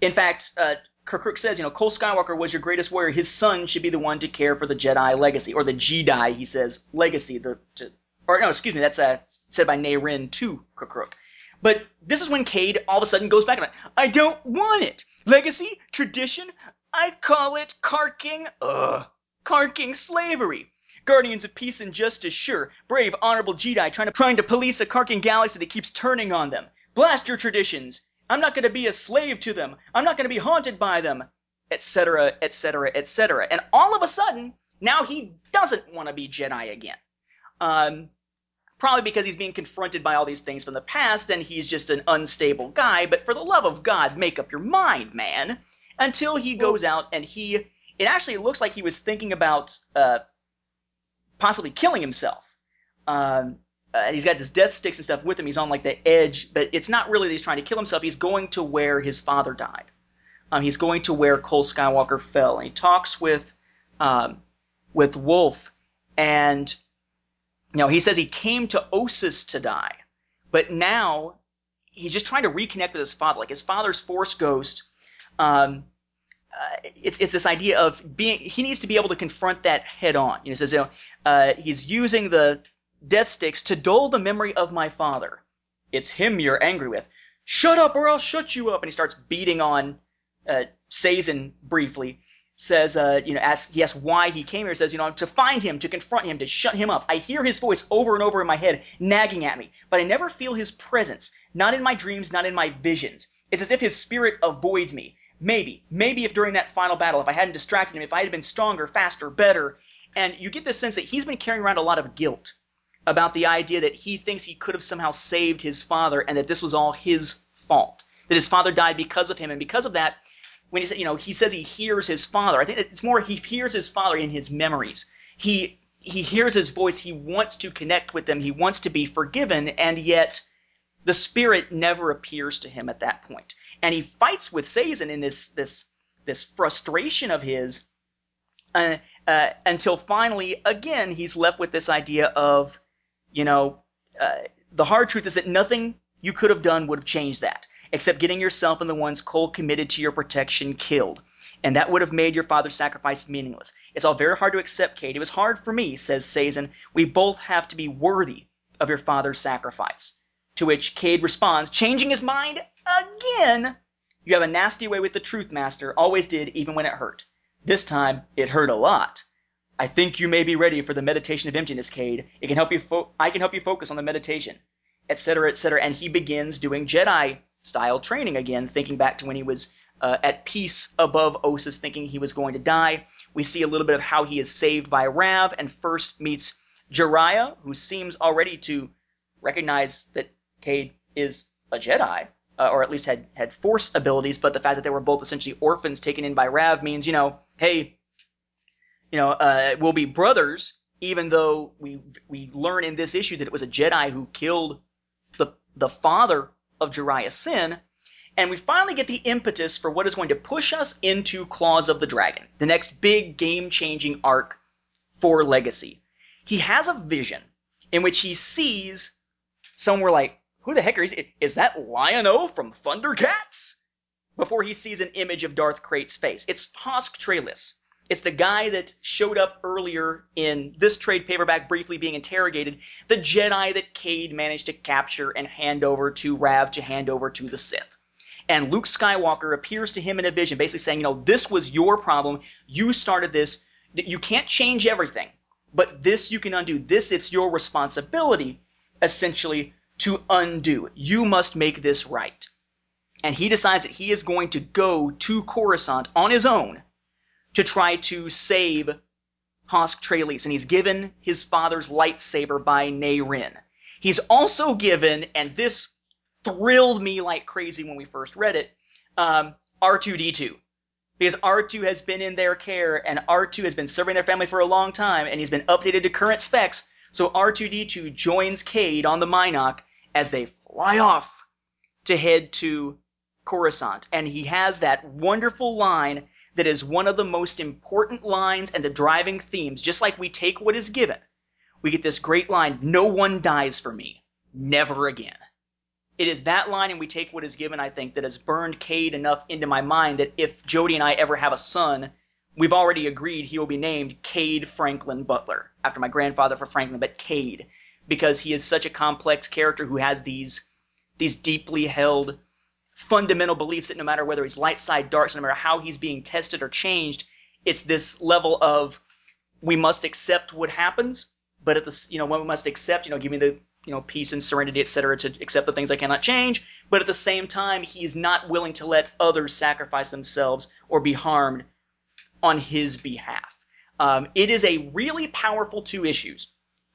in fact, uh, K'Kruhk says, you know, Kol Skywalker was your greatest warrior. His son should be the one to care for the Jedi legacy, or the Jedi, he says, legacy. The to, or no, excuse me, that's uh, said by Nei Rin to K'Kruhk. But this is when Cade all of a sudden goes back and I don't want it. Legacy, tradition, I call it karking, ugh, karking slavery. Guardians of peace and justice, sure. Brave, honorable Jedi trying to trying to police a karking galaxy that keeps turning on them. Blast your traditions. I'm not going to be a slave to them. I'm not going to be haunted by them, etc., etc., etc. And all of a sudden, now he doesn't want to be Jedi again. Um, probably because he's being confronted by all these things from the past and he's just an unstable guy. But for the love of God, make up your mind, man. Until he goes out and he, it actually looks like he was thinking about uh, possibly killing himself. Um, uh, he's got his death sticks and stuff with him. He's on like the edge, but it's not really that he's trying to kill himself. He's going to where his father died. Um, he's going to where Kol Skywalker fell, and he talks with um, with Wolf, and you know he says he came to Ossus to die, but now he's just trying to reconnect with his father. Like his father's Force ghost. Um, uh, it's it's this idea of being he needs to be able to confront that head on. You know, says you know, uh, he's using the death sticks to dull the memory of my father. It's him you're angry with. Shut up or I'll shut you up. And he starts beating on uh, Sazen briefly. Says, uh, you know, asks, he asks why he came here. Says, you know, to find him, to confront him, to shut him up. I hear his voice over and over in my head, nagging at me, but I never feel his presence. Not in my dreams, not in my visions. It's as if his spirit avoids me. Maybe, maybe if during that final battle, if I hadn't distracted him, if I had been stronger, faster, better. And you get this sense that he's been carrying around a lot of guilt about the idea that he thinks he could have somehow saved his father and that this was all his fault. That his father died because of him, and because of that, when he said, you know, he says he hears his father. I think it's more he hears his father in his memories. He he hears his voice. He wants to connect with them. He wants to be forgiven, and yet the spirit never appears to him at that point. And he fights with Sazen in this this this frustration of his, uh, uh, until finally, again, he's left with this idea of you know, uh, the hard truth is that nothing you could have done would have changed that, except getting yourself and the ones Kol committed to your protection killed. And that would have made your father's sacrifice meaningless. It's all very hard to accept, Cade. It was hard for me, says Sazen. We both have to be worthy of your father's sacrifice. To which Cade responds, changing his mind again. You have a nasty way with the truth, Master. Always did, even when it hurt. This time, it hurt a lot. I think you may be ready for the meditation of emptiness, Cade. It can help you. Fo- I can help you focus on the meditation, etc., etc. And he begins doing Jedi style training again, thinking back to when he was uh, at peace above Ossus, thinking he was going to die. We see a little bit of how he is saved by Rav, and first meets Jariah, who seems already to recognize that Cade is a Jedi, uh, or at least had had Force abilities. But the fact that they were both essentially orphans taken in by Rav means, you know, hey, you know, uh, will be brothers, even though we we learn in this issue that it was a Jedi who killed the the father of Jariah Syn, and we finally get the impetus for what is going to push us into Claws of the Dragon, the next big game-changing arc for Legacy. He has a vision in which he sees somewhere like, who the heck is is that Lion-O from Thundercats? Before he sees an image of Darth Krayt's face. It's Hosk Trey'lis it's the guy that showed up earlier in this trade paperback briefly being interrogated, the Jedi that Cade managed to capture and hand over to Rav to hand over to the Sith. And Luke Skywalker appears to him in a vision, basically saying, you know, this was your problem. You started this. You can't change everything, but this you can undo. This, it's your responsibility. essentially to undo. You must make this right. And he decides that he is going to go to Coruscant on his own to try to save Hosk Trey'lis, and he's given his father's lightsaber by Nei Rin. He's also given, and this thrilled me like crazy when we first read it, um, R2D2. Because R2 has been in their care, and R2 has been serving their family for a long time, and he's been updated to current specs. So R2D2 joins Cade on the Mynock as they fly off to head to Coruscant. And he has that wonderful line that is one of the most important lines and the driving themes. Just like we take what is given, we get this great line No one dies for me. Never again. It is that line, and we take what is given, I think, that has burned Cade enough into my mind that if Jody and I ever have a son, we've already agreed he will be named Cade Franklin Butler, after my grandfather for Franklin, but Cade, because he is such a complex character who has these these deeply held fundamental beliefs that no matter whether he's light side, dark side, no matter how he's being tested or changed, it's this level of we must accept what happens, but at the you know we must accept you know give me the you know peace and serenity etc to accept the things I cannot change, but at the same time he's not willing to let others sacrifice themselves or be harmed on his behalf. Um, it is a really powerful two issues.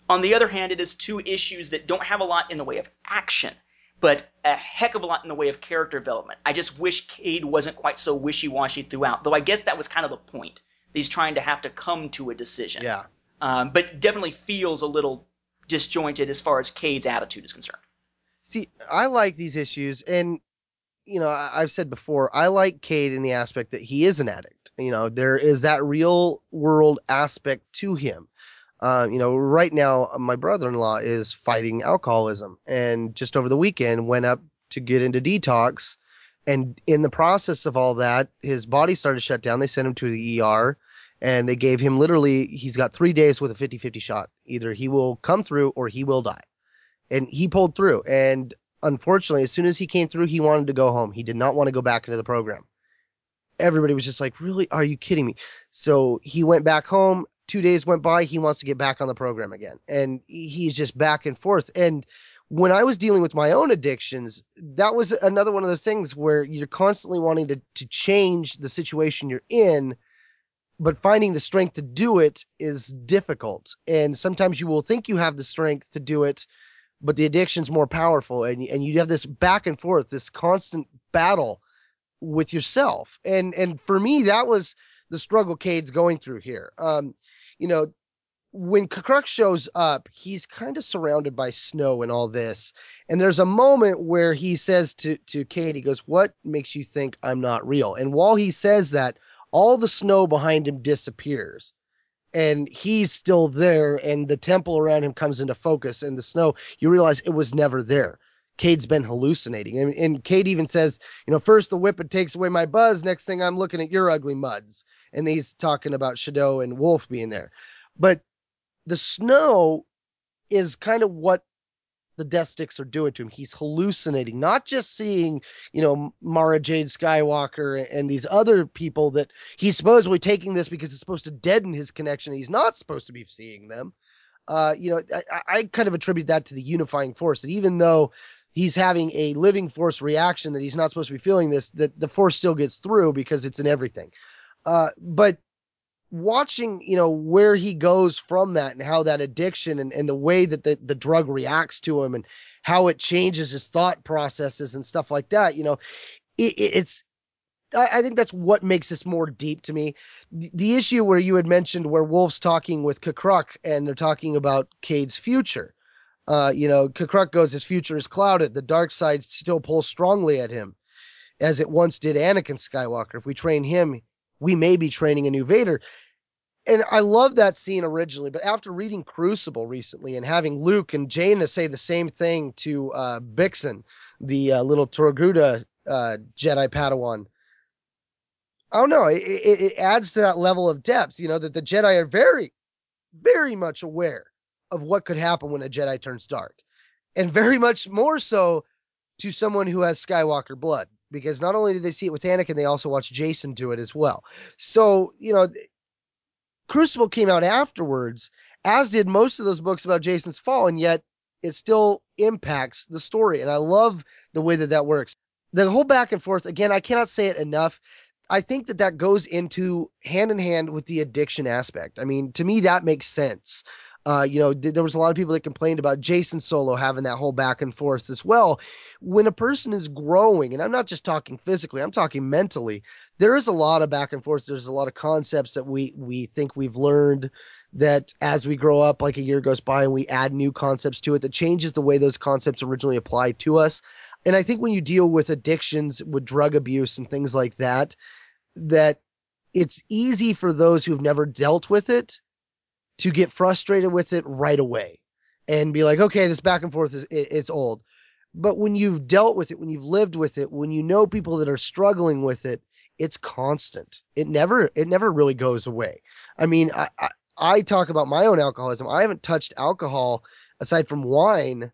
On the other hand, it is two issues that don't have a lot in the way of action, but a heck of a lot in the way of character development. I just wish Cade wasn't quite so wishy-washy throughout, though I guess that was kind of the point. He's trying to have to come to a decision. Yeah. Um, but definitely feels a little disjointed as far as Cade's attitude is concerned. See, I like these issues, and you know, I- I've said before, I like Cade in the aspect that he is an addict. You know, there is that real world aspect to him. Uh, you know, right now, my brother-in-law is fighting alcoholism, and just over the weekend went up to get into detox, and in the process of all that, his body started to shut down. They sent him to the ER, and they gave him literally, he's got three days with a 50-50 shot. Either he will come through or he will die, and he pulled through. And unfortunately, as soon as he came through, he wanted to go home. He did not want to go back into the program. Everybody was just like, Really? Are you kidding me? So he went back home. Two days went by. He wants to get back on the program again. And he's just back and forth. And when I was dealing with my own addictions, that was another one of those things where you're constantly wanting to, to change the situation you're in, but finding the strength to do it is difficult. And sometimes you will think you have the strength to do it, but the addiction's more powerful and and you have this back and forth this constant battle with yourself and and for me that was the struggle Cade's going through here um you know when K'Kruhk shows up he's kind of surrounded by snow and all this and there's a moment where he says to to Cade he goes what makes you think I'm not real? And while he says that all the snow behind him disappears and he's still there and the temple around him comes into focus and the snow you realize it was never there cade's been hallucinating and, and cade even says you know first the Whiphid takes away my buzz next thing i'm looking at your ugly muds and he's talking about Shado and wolf being there but the snow is kind of what the death sticks are doing to him he's hallucinating not just seeing you know mara jade skywalker and these other people that he's supposedly taking this because it's supposed to deaden his connection. He's not supposed to be seeing them. Uh, you know, I, I- I kind of attribute that to the unifying force. That even though he's having a living force reaction that he's not supposed to be feeling this, that the force still gets through because it's in everything. Uh, but watching, you know, where he goes from that and how that addiction and, and the way that the, the drug reacts to him and how it changes his thought processes and stuff like that, you know, it, it- it's I, I think that's what makes this more deep to me. The, the issue where you had mentioned where Wolf's talking with K'Kruhk and they're talking about Cade's future. Uh, you know, K'Kruhk goes, his future is clouded. The dark side still pulls strongly at him, as it once did Anakin Skywalker. If we train him, we may be training a new Vader. And I love that scene originally, but after reading Crucible recently and having Luke and Jaina say the same thing to uh, Bixen, the uh, little Torguda uh, Jedi Padawan, I don't know. It, it, it adds to that level of depth, you know, that the Jedi are very, very much aware of what could happen when a Jedi turns dark. And very much more so to someone who has Skywalker blood. Because not only did they see it with Anakin, they also watched Jacen do it as well. So, you know, Crucible came out afterwards, as did most of those books about Jacen's fall, and yet it still impacts the story. And I love the way that that works. The whole back and forth, again, I cannot say it enough. I think that that goes into hand in hand with the addiction aspect. I mean, to me, that makes sense. Uh, you know, th- there was a lot of people that complained about Jacen Solo having that whole back and forth as well. When a person is growing, and I'm not just talking physically, I'm talking mentally, there is a lot of back and forth. There's a lot of concepts that we we think we've learned that as we grow up, like a year goes by and we add new concepts to it, that changes the way those concepts originally applied to us. And I think when you deal with addictions, with drug abuse and things like that, that it's easy for those who've never dealt with it to get frustrated with it right away and be like, okay, this back and forth is it, it's old. But when you've dealt with it, when you've lived with it, when you know people that are struggling with it, it's constant. It never it never really goes away. I mean, I, I, I talk about my own alcoholism. I haven't touched alcohol aside from wine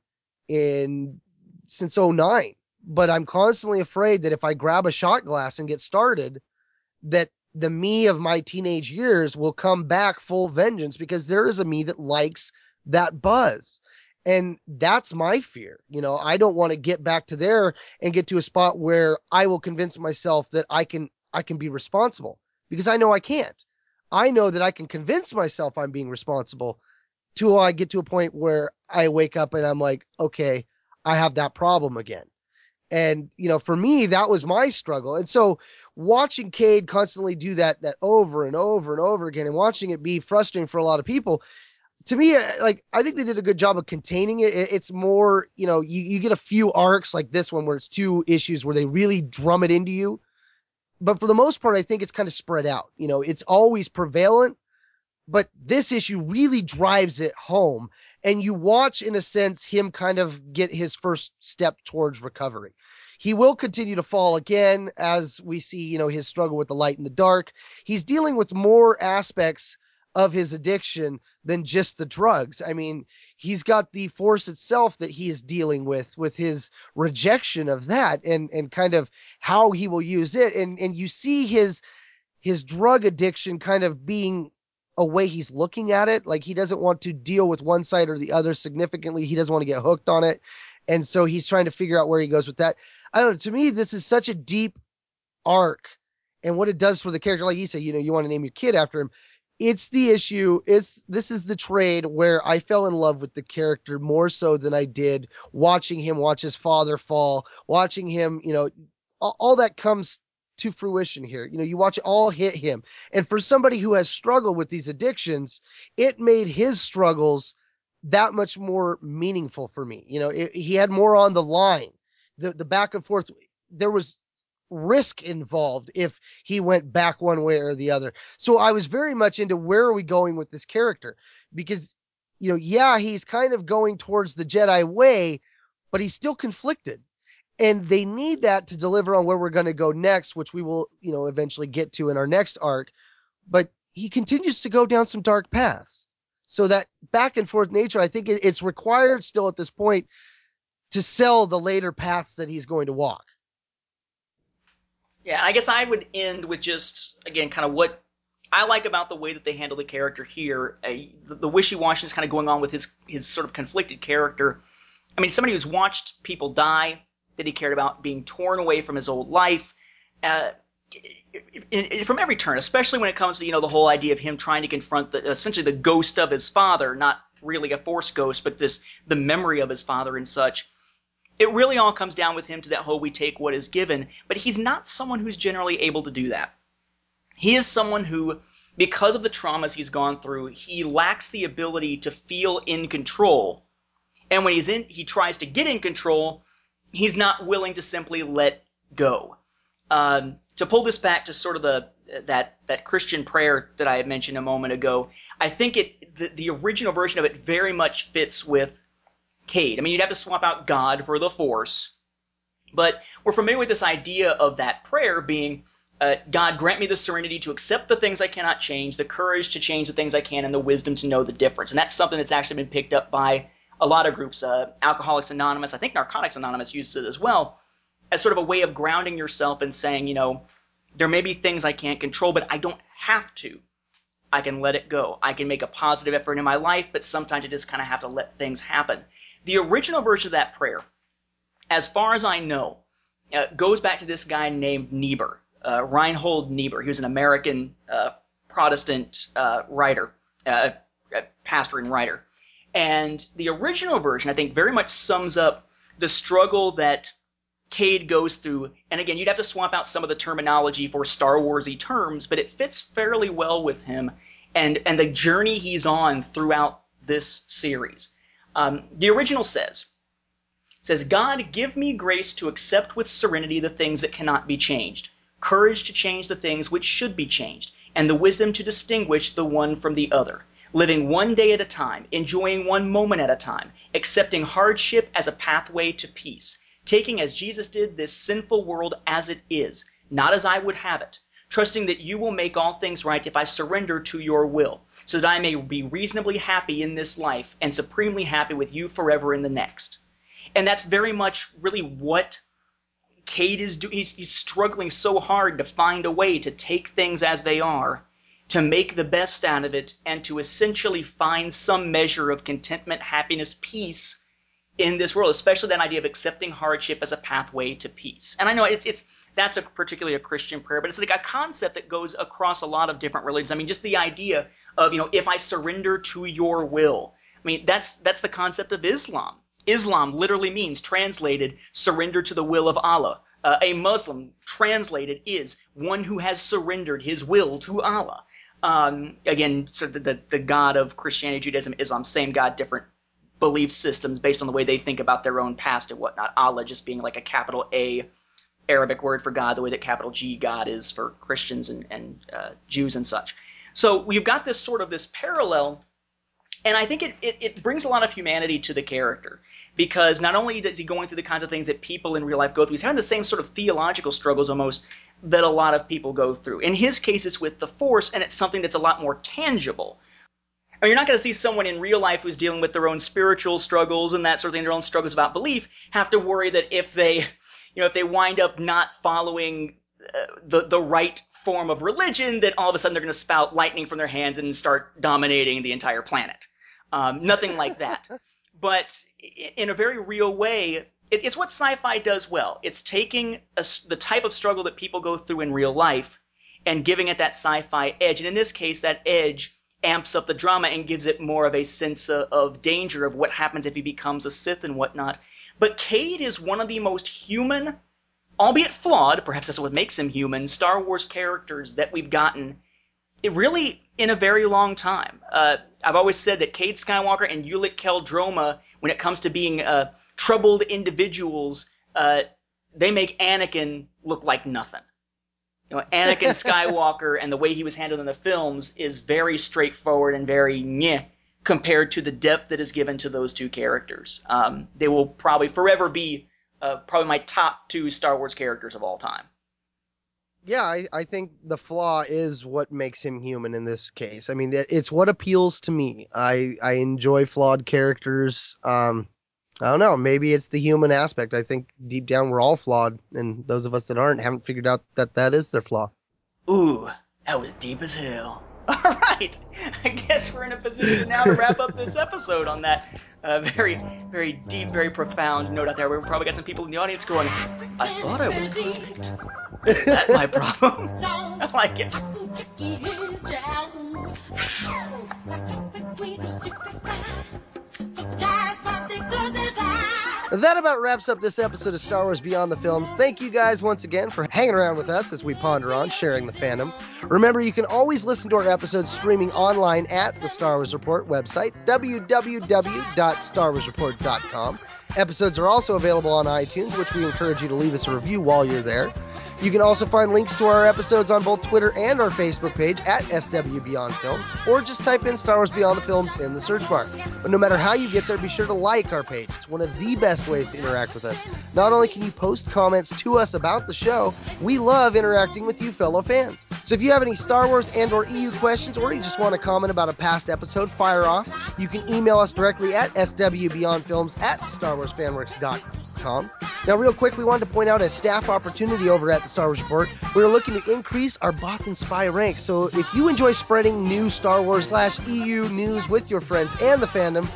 in since 09. But I'm constantly afraid that if I grab a shot glass and get started, that the me of my teenage years will come back full vengeance because there is a me that likes that buzz. And that's my fear. You know, I don't want to get back to there and get to a spot where I will convince myself that I can I can be responsible because I know I can't. I know that I can convince myself I'm being responsible till I get to a point where I wake up and I'm like, okay, I have that problem again. And, you know, for me, that was my struggle. And so watching Cade constantly do that, that over and over and over again and watching it be frustrating for a lot of people, to me, uh, like, I think they did a good job of containing it. It's more, you know, you, you get a few arcs like this one where it's two issues where they really drum it into you. But for the most part, I think it's kind of spread out. You know, it's always prevalent, but this issue really drives it home and you watch in a sense him kind of get his first step towards recovery. He will continue to fall again as we see you know his struggle with the light and the dark. He's dealing with more aspects of his addiction than just the drugs. I mean he's got the force itself that he is dealing with with his rejection of that and and kind of how he will use it. And and you see his his drug addiction kind of being a way he's looking at it. Like he doesn't want to deal with one side or the other significantly. He doesn't want to get hooked on it. And so he's trying to figure out where he goes with that. I don't know. To me, this is such a deep arc and what it does for the character. Like you said, you know, you want to name your kid after him. It's the issue. It's this is the trade where I fell in love with the character more so than I did watching him watch his father fall, watching him, you know, all, all that comes to fruition here. You know, you watch it all hit him. And for somebody who has struggled with these addictions, it made his struggles that much more meaningful for me. You know, it, he had more on the line. The the back and forth there was risk involved if he went back one way or the other. So I was very much into where are we going with this character because you know, yeah, he's kind of going towards the Jedi way, but he's still conflicted and they need that to deliver on where we're going to go next, which we will, you know, eventually get to in our next arc. But he continues to go down some dark paths. So that back and forth nature, I think it's required still at this point to sell the later paths that he's going to walk. Yeah, I guess I would end with just again kind of what I like about the way that they handle the character here. Uh, the, the wishy-washy is kind of going on with his his sort of conflicted character. I mean, somebody who's watched people die, that he cared about being torn away from his old life. Uh, from every turn, especially when it comes to you know the whole idea of him trying to confront the, essentially the ghost of his father, not really a force ghost, but this the memory of his father and such. It really all comes down with him to that whole we take what is given, but he's not someone who's generally able to do that. He is someone who, because of the traumas he's gone through, he lacks the ability to feel in control. And when he's in, he tries to get in control, he's not willing to simply let go. Um, to pull this back to sort of the that that Christian prayer that I had mentioned a moment ago, I think it the, the original version of it very much fits with Cade. I mean, you'd have to swap out God for the Force, but we're familiar with this idea of that prayer being. Uh, God, grant me the serenity to accept the things I cannot change, the courage to change the things I can, and the wisdom to know the difference. And that's something that's actually been picked up by a lot of groups, uh, Alcoholics Anonymous, I think Narcotics Anonymous uses it as well, as sort of a way of grounding yourself and saying, you know, there may be things I can't control, but I don't have to. I can let it go. I can make a positive effort in my life, but sometimes I just kind of have to let things happen. The original version of that prayer, as far as I know, uh, goes back to this guy named Niebuhr, uh, Reinhold Niebuhr. He was an American uh, Protestant uh, writer, uh, pastor and writer. And the original version, I think, very much sums up the struggle that Cade goes through. And again, you'd have to swap out some of the terminology for Star Warsy terms, but it fits fairly well with him and and the journey he's on throughout this series. Um, the original says says God give me grace to accept with serenity the things that cannot be changed, courage to change the things which should be changed, and the wisdom to distinguish the one from the other living one day at a time, enjoying one moment at a time, accepting hardship as a pathway to peace, taking as Jesus did this sinful world as it is, not as I would have it, trusting that you will make all things right if I surrender to your will, so that I may be reasonably happy in this life and supremely happy with you forever in the next. And that's very much really what Cade is doing. He's, he's struggling so hard to find a way to take things as they are to make the best out of it and to essentially find some measure of contentment, happiness, peace in this world, especially that idea of accepting hardship as a pathway to peace. And I know it's it's that's a particularly a Christian prayer, but it's like a concept that goes across a lot of different religions. I mean, just the idea of, you know, if I surrender to your will. I mean, that's that's the concept of Islam. Islam literally means translated surrender to the will of Allah. Uh, a Muslim translated is one who has surrendered his will to Allah. Um, again, sort of the, the, God of Christianity, Judaism, Islam, same God, different belief systems based on the way they think about their own past and whatnot. Allah just being like a capital A Arabic word for God, the way that capital G God is for Christians and, and uh, Jews and such. So we've got this sort of this parallel, and I think it, it, it brings a lot of humanity to the character because not only is he going through the kinds of things that people in real life go through, he's having the same sort of theological struggles almost that a lot of people go through. In his case, it's with the Force, and it's something that's a lot more tangible. I mean, you're not going to see someone in real life who's dealing with their own spiritual struggles and that sort of thing, their own struggles about belief, have to worry that if they, you know, if they wind up not following uh, the the right form of religion, that all of a sudden they're going to spout lightning from their hands and start dominating the entire planet. Um, nothing like that. but in a very real way, it, it's what sci-fi does well. It's taking a, the type of struggle that people go through in real life and giving it that sci-fi edge. And in this case, that edge amps up the drama and gives it more of a sense of, of danger of what happens if he becomes a Sith and whatnot. But Cade is one of the most human, albeit flawed, perhaps that's what makes him human, Star Wars characters that we've gotten. It really in a very long time. Uh, I've always said that Cade Skywalker and Ulic Qel-Droma, when it comes to being uh, troubled individuals, uh, they make Anakin look like nothing. You know, Anakin Skywalker and the way he was handled in the films is very straightforward and very nyeh compared to the depth that is given to those two characters. Um, they will probably forever be uh, probably my top two Star Wars characters of all time. Yeah, I, I think the flaw is what makes him human in this case. I mean, it's what appeals to me. I I enjoy flawed characters. Um, I don't know. Maybe it's the human aspect. I think deep down we're all flawed, and those of us that aren't haven't figured out that that is their flaw. Ooh, that was deep as hell. All right, I guess we're in a position now to wrap up this episode on that uh, very, very deep, very profound note out there. We've probably got some people in the audience going, "I thought I was perfect. Is that my problem?" I like it. That about wraps up this episode of Star Wars Beyond the Films. Thank you guys once again for hanging around with us as we ponder on sharing the fandom. Remember, you can always listen to our episodes streaming online at the Star Wars Report website, www.starwarsreport.com. Episodes are also available on iTunes, which we encourage you to leave us a review while you're there. You can also find links to our episodes on both Twitter and our Facebook page at SW Beyond Films, or just type in Star Wars Beyond the Films in the search bar. But no matter how you get there, be sure to like our page. It's one of the best ways to interact with us. Not only can you post comments to us about the show, we love interacting with you fellow fans. So if you have any Star Wars and or EU questions, or you just want to comment about a past episode, fire off. You can email us directly at swbeyondfilms at starwarsfanworks.com Now, real quick, we wanted to point out a staff opportunity over at the Star Wars Report. We're looking to increase our Bothan Spy ranks. So if you enjoy spreading new Star Wars slash EU news with your friends and the fandom,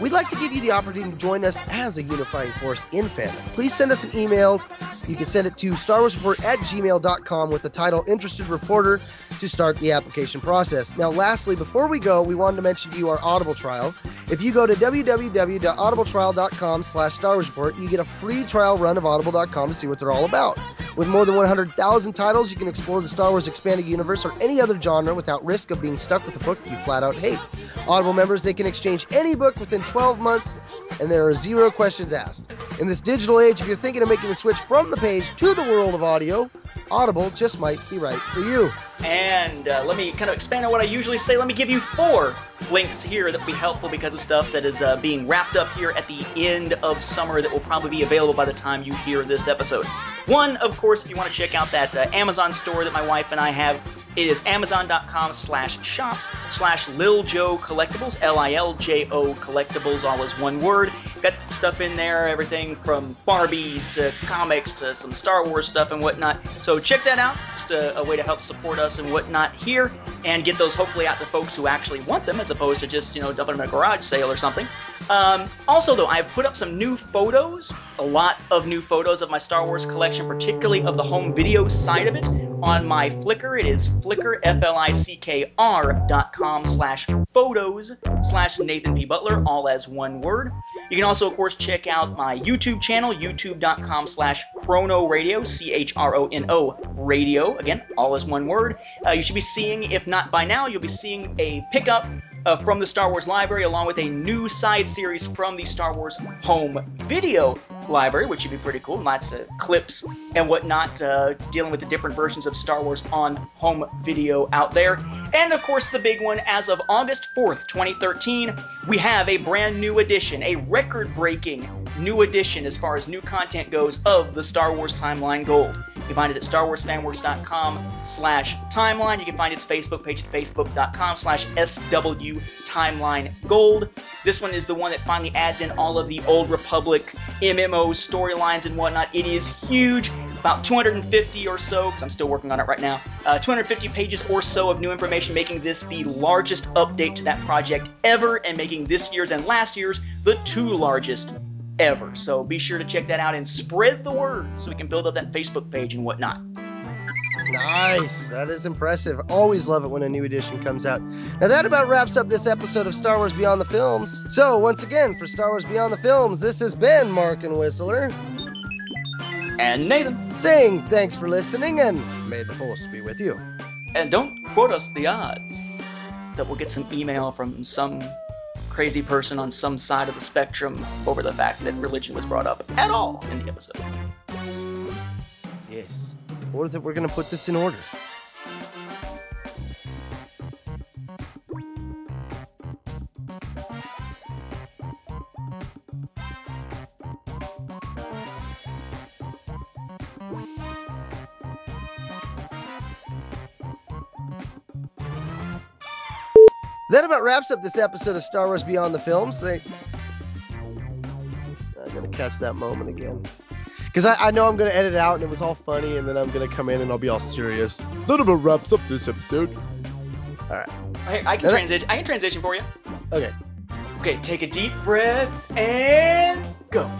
we'd like to give you the opportunity to join us as a unifying force in fandom. Please send us an email. You can send it to Star Wars Report at gmail.com with the title Interested Reporter to start the application process. Now, lastly, before we go, we wanted to mention to you our Audible trial. If you go to www.audibletrial.com slash Star Wars Report, you get a free trial run of audible.com to see what they're all about. With more than 100,000 titles, you can explore the Star Wars expanded universe or any other genre without risk of being stuck with a book you flat out hate. Audible members, they can exchange any book within 12 months, and there are zero questions asked. In this digital age, if you're thinking of making the switch from the page to the world of audio, Audible just might be right for you. And uh, let me kind of expand on what I usually say. Let me give you four links here that will be helpful because of stuff that is uh, being wrapped up here at the end of summer that will probably be available by the time you hear this episode. One, of course, if you want to check out that uh, Amazon store that my wife and I have, it is amazon.com slash shops slash Lil Jo Collectibles, L I L J O Collectibles, all as one word. Got stuff in there, everything from Barbies to comics to some Star Wars stuff and whatnot. So check that out. Just a, a way to help support us and whatnot here and get those hopefully out to folks who actually want them as opposed to just, you know, dumping them in a garage sale or something. Um, also, though, I've put up some new photos, a lot of new photos of my Star Wars collection, particularly of the home video side of it, on my Flickr. It is flickr, F-L-I-C-K-R dot com slash photos slash Nathan P. Butler, all as one word. You can also, of course, check out my YouTube channel, youtube.com slash chrono radio, C-H-R-O-N-O radio, again, all as one word. Uh, you should be seeing, if not by now, you'll be seeing a pickup uh, from the Star Wars library, along with a new side series from the Star Wars home video library, which would be pretty cool. Lots of clips and whatnot uh, dealing with the different versions of Star Wars on home video out there. And of course, the big one as of August 4th, 2013, we have a brand new edition, a record breaking new edition as far as new content goes of the Star Wars Timeline Gold. You can find it at starwarsfanworks.com slash timeline. You can find its Facebook page at facebook.com slash SW Timeline Gold. This one is the one that finally adds in all of the Old Republic MMO storylines and whatnot. It is huge, about 250 or so, because I'm still working on it right now. Uh, 250 pages or so of new information, making this the largest update to that project ever, and making this year's and last year's the two largest ever. So be sure to check that out and spread the word so we can build up that Facebook page and whatnot. Nice. That is impressive. Always love it when a new edition comes out. Now, that about wraps up this episode of Star Wars Beyond the Films. So, once again, for Star Wars Beyond the Films, this has been Mark and Whistler And Nathan, saying thanks for listening and may the Force be with you. and don't quote us the odds that we'll get some email from some crazy person on some side of the spectrum over the fact that religion was brought up at all in the episode. Yes. Or that we're going to put this in order. That about wraps up this episode of Star Wars Beyond the Films. They... I'm going to catch that moment again. Because I, I know I'm going to edit it out and it was all funny, and then I'm going to come in and I'll be all serious. That about wraps up this episode. All right. I, I can Now that- transition. I can transition for you. Okay. Okay, take a deep breath and go.